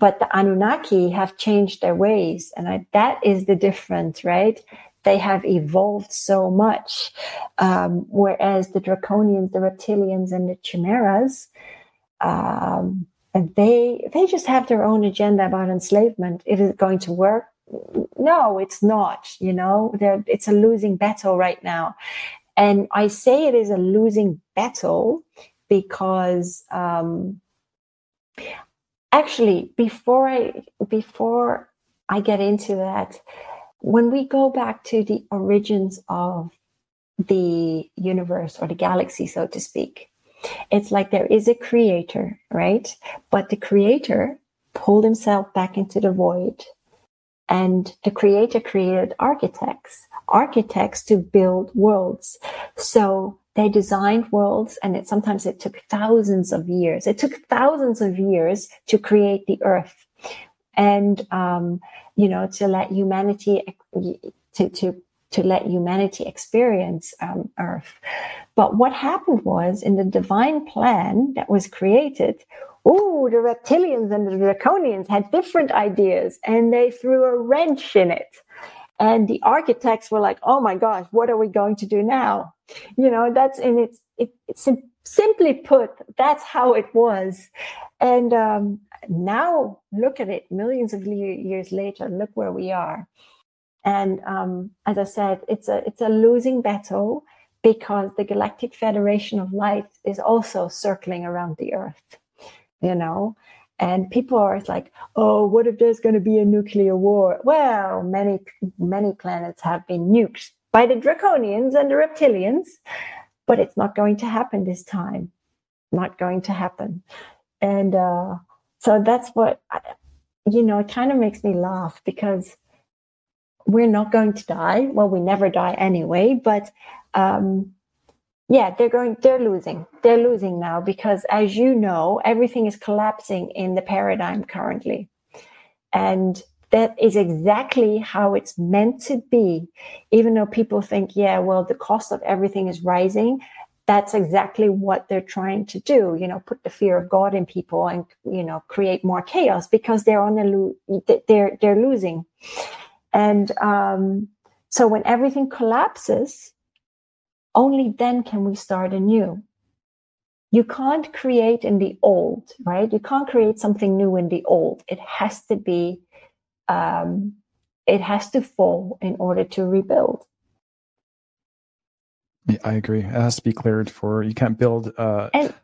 but the Anunnaki have changed their ways, and I, that is the difference, right? They have evolved so much, um, whereas the Draconians, the Reptilians, and the Chimeras, um, they they just have their own agenda about enslavement. Is it going to work? no, it's not. You know, They're, it's a losing battle right now. And I say it is a losing battle because um, actually, before I before I get into that. When we go back to the origins of the universe or the galaxy, so to speak, it's like there is a creator, right? But the creator pulled himself back into the void. And the creator created architects, architects to build worlds. So they designed worlds and it sometimes it took thousands of years. It took thousands of years to create the earth and, um, you know, to let humanity, to, to, to let humanity experience um, earth. But what happened was in the divine plan that was created, oh, the reptilians and the draconians had different ideas and they threw a wrench in it. And the architects were like, oh my gosh, what are we going to do now? You know, that's in its, it, it's simply put, that's how it was. And um, now look at it, millions of years later, look where we are. And um, as I said, it's a it's a losing battle because the Galactic Federation of Light is also circling around the Earth you know and people are always like oh what if there's going to be a nuclear war? Well many many planets have been nuked by the draconians and the reptilians but it's not going to happen this time. Not going to happen. And uh, so that's what you know it kind of makes me laugh because we're not going to die. Well we never die anyway but um, yeah they're going they're losing. They're losing now because as you know everything is collapsing in the paradigm currently. And that is exactly how it's meant to be. Even though people think yeah well the cost of everything is rising that's exactly what they're trying to do you know put the fear of god in people and you know create more chaos because they're on the lo- they're they're losing. And um so when everything collapses only then can we start anew. You can't create in the old, right? You can't create something new in the old. It has to be, um, it has to fall in order to rebuild. Yeah, I agree. It has to be cleared for you can't build. Uh, and,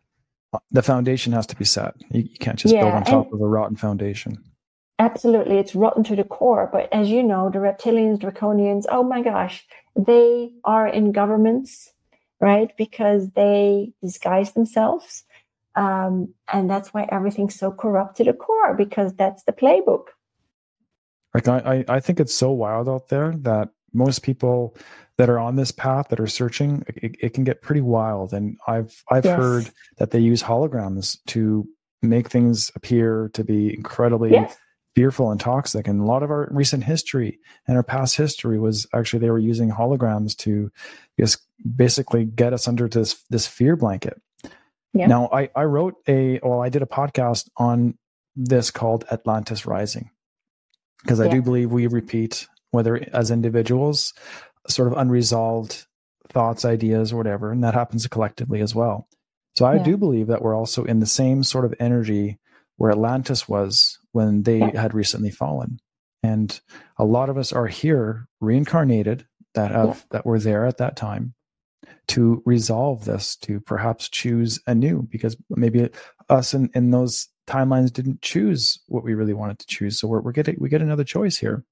the foundation has to be set. You, you can't just yeah, build on top of a rotten foundation. Absolutely, it's rotten to the core. But as you know, the reptilians, draconians, oh my gosh, they are in governments, right? Because they disguise themselves. Um, and that's why everything's so corrupt to the core, because that's the playbook. Like I, I think it's so wild out there that most people that are on this path that are searching, it, it can get pretty wild. And I've I've yes. heard that they use holograms to make things appear to be incredibly yes fearful and toxic. And a lot of our recent history and our past history was actually they were using holograms to just basically get us under this this fear blanket. Yeah. Now I, I wrote a well, I did a podcast on this called Atlantis Rising. Because I yeah. do believe we repeat, whether as individuals, sort of unresolved thoughts, ideas, or whatever, and that happens collectively as well. So I yeah. do believe that we're also in the same sort of energy where Atlantis was when they had recently fallen. And a lot of us are here reincarnated that have that were there at that time to resolve this, to perhaps choose anew, because maybe us in, in those timelines didn't choose what we really wanted to choose. So we're, we're getting we get another choice here.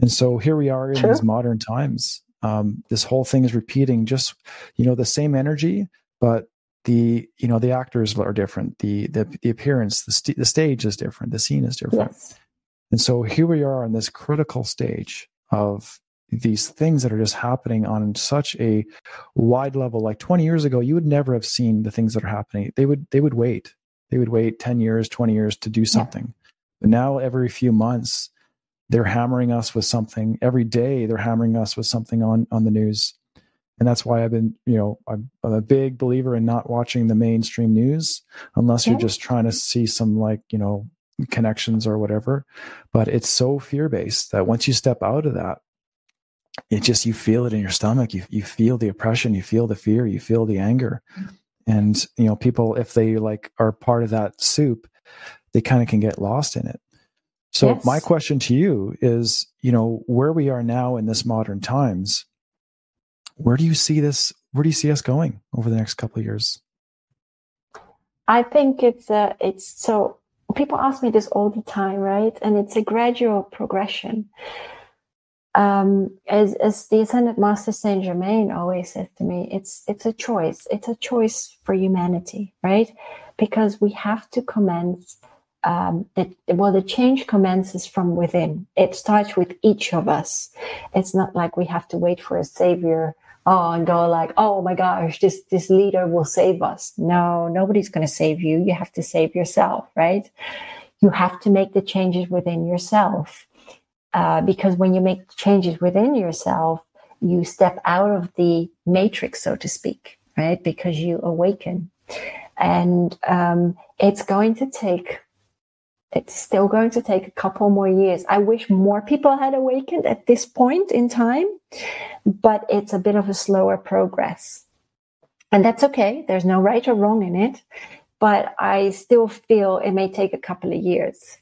And so here we are in sure. these modern times. Um, this whole thing is repeating just you know the same energy, but the you know the actors are different. The the, the appearance the, st- the stage is different. The scene is different. Yes. and so here we are on this critical stage of these things that are just happening on such a wide level. Like 20 years ago you would never have seen the things that are happening. They would they would wait. They would wait 10 years 20 years to do something. Yeah. but now every few months they're hammering us with something. Every day they're hammering us with something on on the news and that's why I've been, you know, I'm, I'm, a big believer in not watching the mainstream news unless you're just trying to see some like, you know, connections or whatever. But it's so fear based that once you step out of that, it just you feel it in your stomach. You you feel the oppression, you feel the fear, you feel the anger, mm-hmm. and you know people if they like are part of that soup, they kind of can get lost in it. So yes. my question to you is, you know, where we are now in this modern times where do you see this? Where do you see us going over the next couple of years? I think it's uh, it's so people ask me this all the time, right? And it's a gradual progression. Um, as, as the Ascended Master Saint Germain always says to me, it's it's a choice. It's a choice for humanity, right? Because we have to commence um, that well, the change commences from within. It starts with each of us. It's not like we have to wait for a savior oh, and go like, oh my gosh, this, this leader will save us. No, nobody's going to save you. You have to save yourself, right? You have to make the changes within yourself. Uh, because when you make changes within yourself, you step out of the matrix, so to speak, right? Because you awaken. And um, it's going to take it's still going to take a couple more years. I wish more people had awakened at this point in time, but it's a bit of a slower progress. And that's okay. There's no right or wrong in it, but I still feel it may take a couple of years.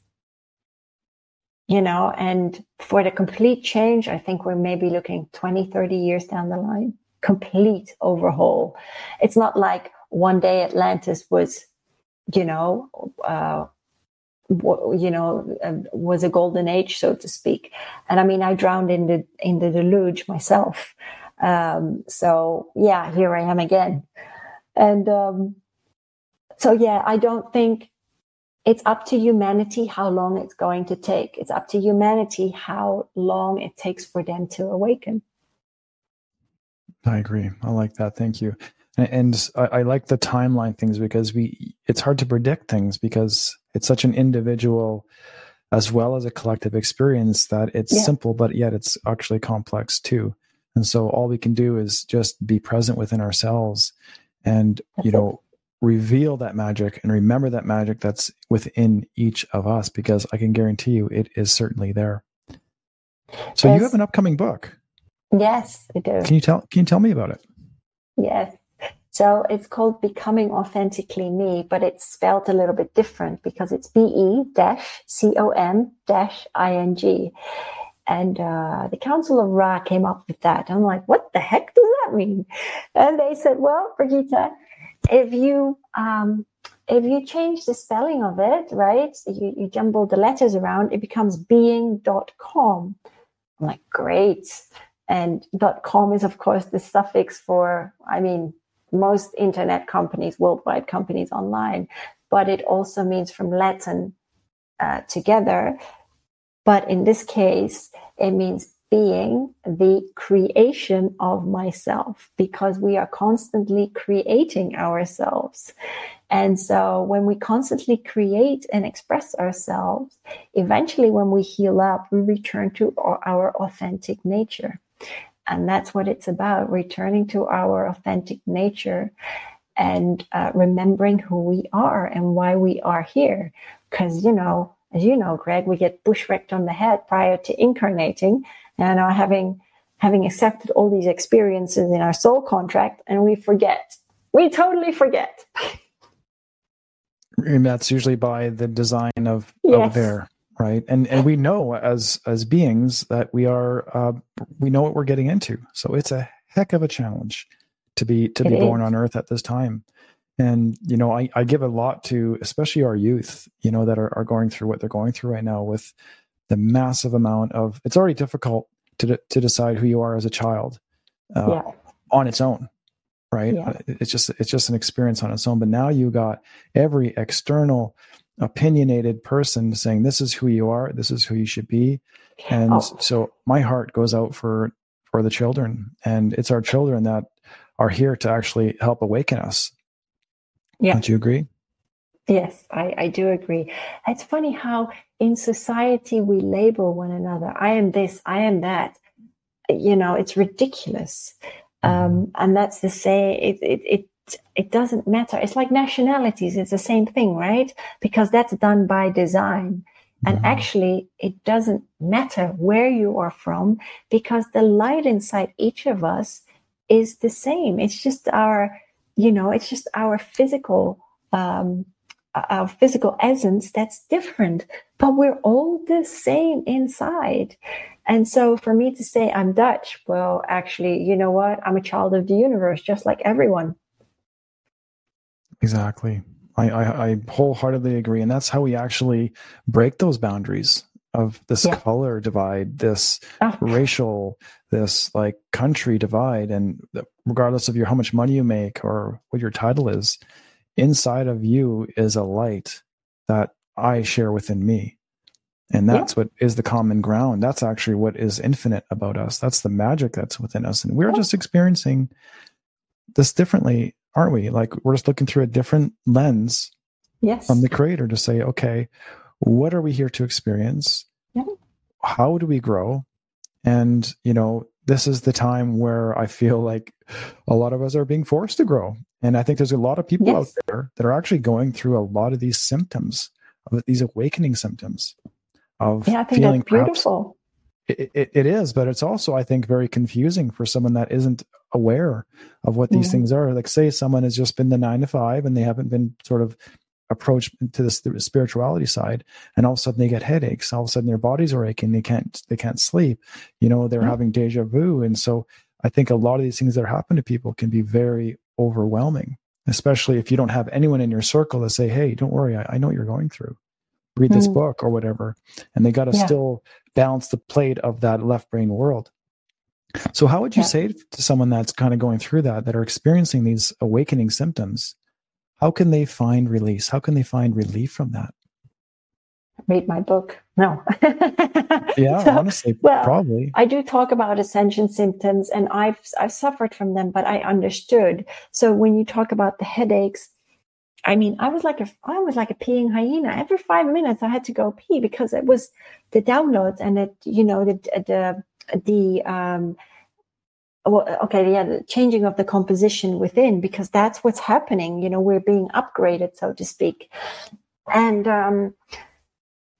You know, and for the complete change, I think we're maybe looking 20, 30 years down the line. Complete overhaul. It's not like one day Atlantis was, you know, uh, you know um, was a golden age so to speak. And i mean i drowned in the in the deluge myself. Um, so yeah here i am again. And um, so yeah i don't think it's up to humanity how long it's going to take. It's up to humanity how long it takes for them to awaken. I agree. I like that. Thank you. And, and I, I like the timeline things because we it's hard to predict things because it's such an individual as well as a collective experience that it's yeah. simple, but yet it's actually complex too. And so all we can do is just be present within ourselves and, that's you know, it. reveal that magic and remember that magic that's within each of us because I can guarantee you it is certainly there. So yes. you have an upcoming book. Yes, I do. Can you tell can you tell me about it? Yes. So it's called Becoming Authentically Me, but it's spelled a little bit different because it's B E dash C O M dash I N G. And uh, the Council of Ra came up with that. I'm like, what the heck does that mean? And they said, well, Brigitte, if you um, if you change the spelling of it, right, you, you jumble the letters around, it becomes being.com. I'm like, great. And .com is, of course, the suffix for, I mean, most internet companies, worldwide companies online, but it also means from Latin uh, together. But in this case, it means being the creation of myself because we are constantly creating ourselves. And so when we constantly create and express ourselves, eventually when we heal up, we return to our, our authentic nature. And that's what it's about returning to our authentic nature and uh, remembering who we are and why we are here. Because, you know, as you know, Greg, we get bushwhacked on the head prior to incarnating and are having having accepted all these experiences in our soul contract and we forget. We totally forget. And that's usually by the design of, yes. of their right and and we know as as beings that we are uh, we know what we're getting into so it's a heck of a challenge to be to it be is. born on earth at this time and you know I, I give a lot to especially our youth you know that are, are going through what they're going through right now with the massive amount of it's already difficult to to decide who you are as a child uh, yeah. on its own right yeah. it's just it's just an experience on its own but now you got every external opinionated person saying this is who you are. This is who you should be. And oh. so my heart goes out for for the children. And it's our children that are here to actually help awaken us. Yeah. Don't you agree? Yes i i do agree. It's funny how in society we label one another. I am this i am that. You know it's ridiculous. Mm-hmm. um and that's the say it, it, it it doesn't matter. It's like nationalities. It's the same thing, right? Because that's done by design. And mm-hmm. actually, it doesn't matter where you are from because the light inside each of us is the same. It's just our, you know, it's just our physical, um, our physical essence that's different, but we're all the same inside. And so for me to say I'm Dutch, well, actually, you know what? I'm a child of the universe, just like everyone. Exactly. I, I, I wholeheartedly agree, and that's how we actually break those boundaries of this yeah. color divide, this oh. racial, this like country divide, and regardless of your how much money you make or what your title is, inside of you is a light that I share within me. And that's yeah. what is the common ground. That's actually what is infinite about us. That's the magic that's within us. And we're just experiencing this differently, aren't we? Like we're just looking through a different lens yes. from the creator to say, okay, what are we here to experience? Yeah. How do we grow? And, you know, this is the time where I feel like a lot of us are being forced to grow. And I think there's a lot of people yes. out there that are actually going through a lot of these symptoms, of these awakening symptoms of yeah, I think feeling that's beautiful. It, it, it is, but it's also, I think, very confusing for someone that isn't aware of what these mm-hmm. things are. Like, say, someone has just been the nine to five and they haven't been sort of approached to this the spirituality side, and all of a sudden they get headaches. All of a sudden their bodies are aching. They can't they can't sleep. You know, they're mm-hmm. having deja vu, and so I think a lot of these things that happen to people can be very overwhelming, especially if you don't have anyone in your circle to say, "Hey, don't worry, I, I know what you're going through." read this mm. book or whatever and they got to yeah. still balance the plate of that left brain world so how would you yeah. say to someone that's kind of going through that that are experiencing these awakening symptoms how can they find release? How can they find relief from that? Read my book. No. Yeah so, honestly well, probably. I do talk about ascension symptoms and i've i've suffered from them but i understood. So when you talk about the headaches I mean, I was like a I was like a peeing hyena. Every five minutes, I had to go pee because it was the downloads and it, you know, the the the um, well, okay, yeah, the changing of the composition within because that's what's happening. You know, we're being upgraded, so to speak, and um,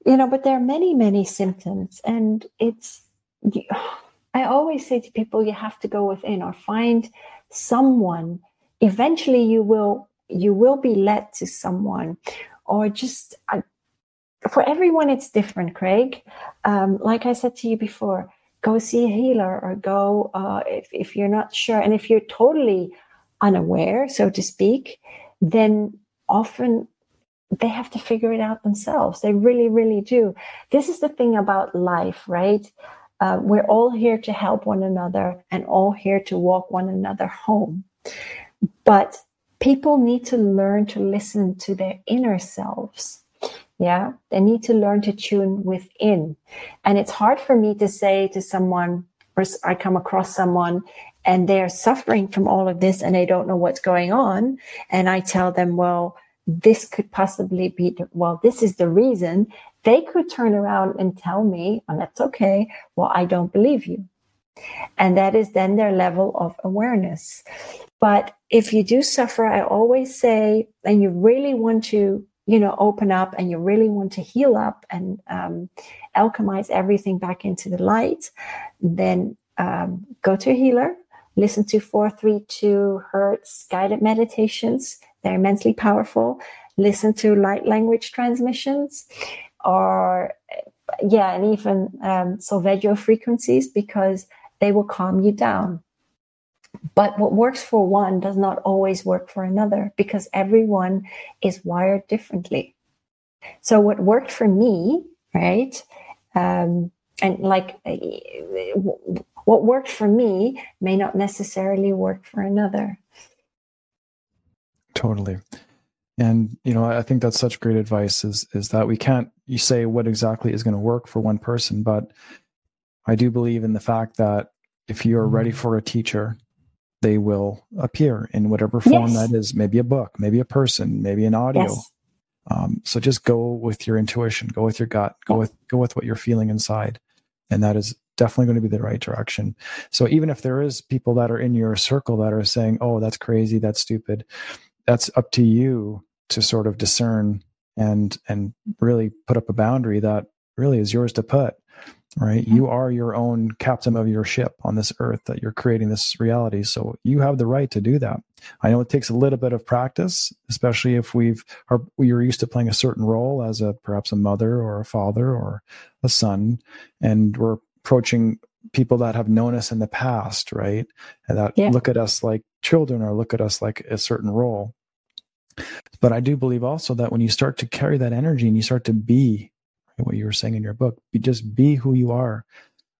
you know, but there are many, many symptoms, and it's. I always say to people, you have to go within or find someone. Eventually, you will you will be led to someone or just uh, for everyone it's different craig um, like i said to you before go see a healer or go uh, if, if you're not sure. And if you're totally unaware so to speak then often they have to figure it out themselves. They really really do. This is the thing about life right? Uh, we're all here to help one another and all here to walk one another home. But people need to learn to listen to their inner selves. Yeah, they need to learn to tune within. And it's hard for me to say to someone, or I come across someone and they're suffering from all of this and they don't know what's going on. And I tell them, well, this could possibly be, well, this is the reason. They could turn around and tell me, and that's okay, well, I don't believe you. And that is then their level of awareness. But if you do suffer, I always say, and you really want to, you know, open up and you really want to heal up and um, alchemize everything back into the light, then um, go to a healer, listen to 432 Hertz guided meditations. They're immensely powerful. Listen to light language transmissions or, yeah, and even um, Solfeggio frequencies because they will calm you down. But what works for one does not always work for another because everyone is wired differently. So, what worked for me, right? Um, and like what worked for me may not necessarily work for another. Totally. And you know, I think that's such great advice is is that we can't you say what exactly is going to work for one person, but I do believe in the fact that if you're ready mm-hmm. for a teacher, they will appear in whatever form yes. that is maybe a book, maybe a person, maybe an audio. Yes. Um, so just go with your intuition, go with your gut, go with go with what you're feeling inside, and that is definitely going to be the right direction. So even if there is people that are in your circle that are saying, "Oh, that's crazy, that's stupid," that's up to you to sort of discern and and really put up a boundary that really is yours to put right? You are your own captain of your ship on this earth that you're creating this reality. So you have the right to do that. I know it takes a little bit of practice especially if we've are we're used to playing a certain role as a perhaps a mother or a father or a son and we're approaching people that have known us in the past right? And that yeah. look at us like children or look at us like a certain role. But I do believe also that when you start to carry that energy and you start to be what you were saying in your book, be, just be who you are.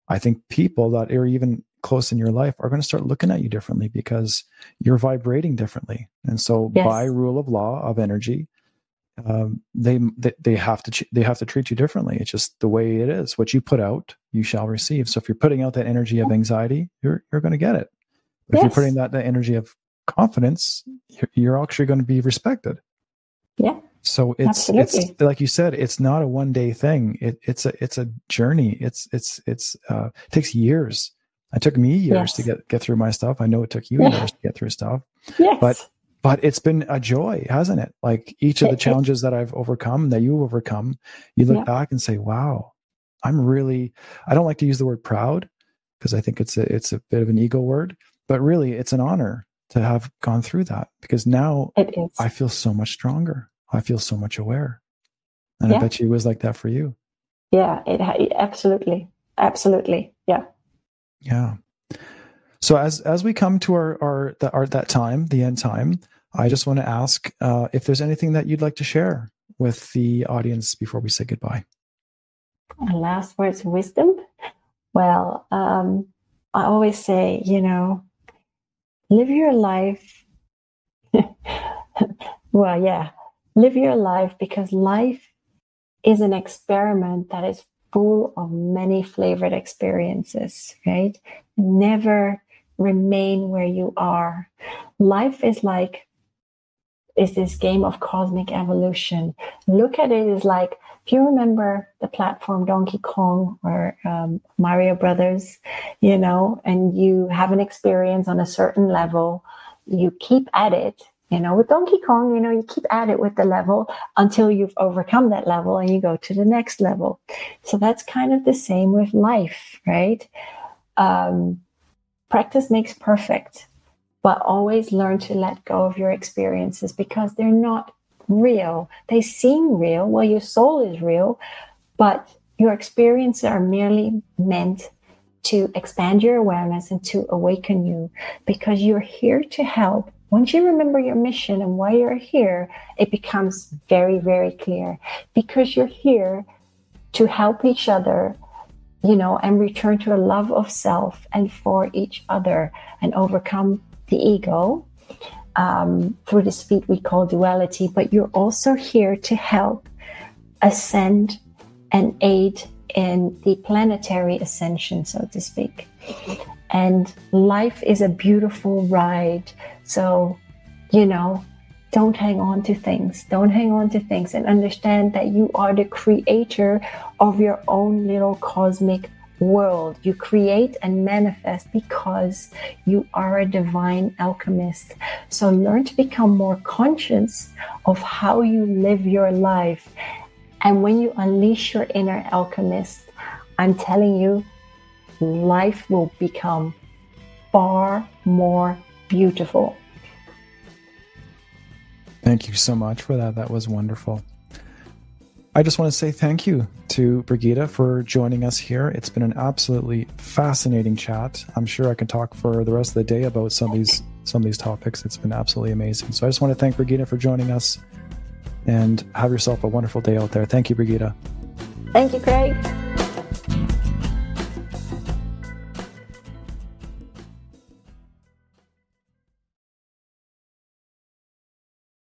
I think people that are even close in your life are going to start looking at you differently because you're vibrating differently. And so, yes. by rule of law of energy, um, they, they they have to they have to treat you differently. It's just the way it is. What you put out, you shall receive. So if you're putting out that energy of anxiety, you're you're going to get it. If yes. you're putting that that energy of confidence, you're, you're actually going to be respected. Yeah. So it's Absolutely. it's like you said, it's not a one day thing. It, it's a it's a journey. It's it's it's uh, it takes years. It took me years yes. to get get through my stuff. I know it took you yeah. years to get through stuff. Yes. But but it's been a joy, hasn't it? Like each of the challenges that I've overcome, that you've overcome, you look yeah. back and say, "Wow, I'm really." I don't like to use the word proud because I think it's a it's a bit of an ego word, but really, it's an honor to have gone through that because now I feel so much stronger. I feel so much aware, and yeah. I bet you it was like that for you. Yeah, it absolutely, absolutely, yeah, yeah. So as as we come to our our, the, our that time, the end time, I just want to ask uh, if there's anything that you'd like to share with the audience before we say goodbye. Last words of wisdom. Well, um, I always say, you know, live your life. well, yeah, live your life because life is an experiment that is full of many flavored experiences, right? Never remain where you are. Life is like is this game of cosmic evolution. Look at it as like if you remember the platform Donkey Kong or um, Mario Brothers, you know, and you have an experience on a certain level, you keep at it. You know, with Donkey Kong, you know, you keep at it with the level until you've overcome that level and you go to the next level. So that's kind of the same with life, right? Um, Practice makes perfect, but always learn to let go of your experiences because they're not real. They seem real. Well, your soul is real, but your experiences are merely meant to expand your awareness and to awaken you because you're here to help. Once you remember your mission and why you're here, it becomes very, very clear because you're here to help each other you know, and return to a love of self and for each other and overcome the ego um, through this feat we call duality. But you're also here to help ascend and aid in the planetary ascension, so to speak. And life is a beautiful ride. So, you know, don't hang on to things. Don't hang on to things and understand that you are the creator of your own little cosmic world. You create and manifest because you are a divine alchemist. So learn to become more conscious of how you live your life. And when you unleash your inner alchemist, I'm telling you, life will become far more beautiful. Thank you so much for that. That was wonderful. I just want to say thank you to Brigida for joining us here. It's been an absolutely fascinating chat. I'm sure I can talk for the rest of the day about some of these some of these topics. It's been absolutely amazing. So I just want to thank Brigida for joining us and have yourself a wonderful day out there. Thank you, Brigida. Thank you, Craig.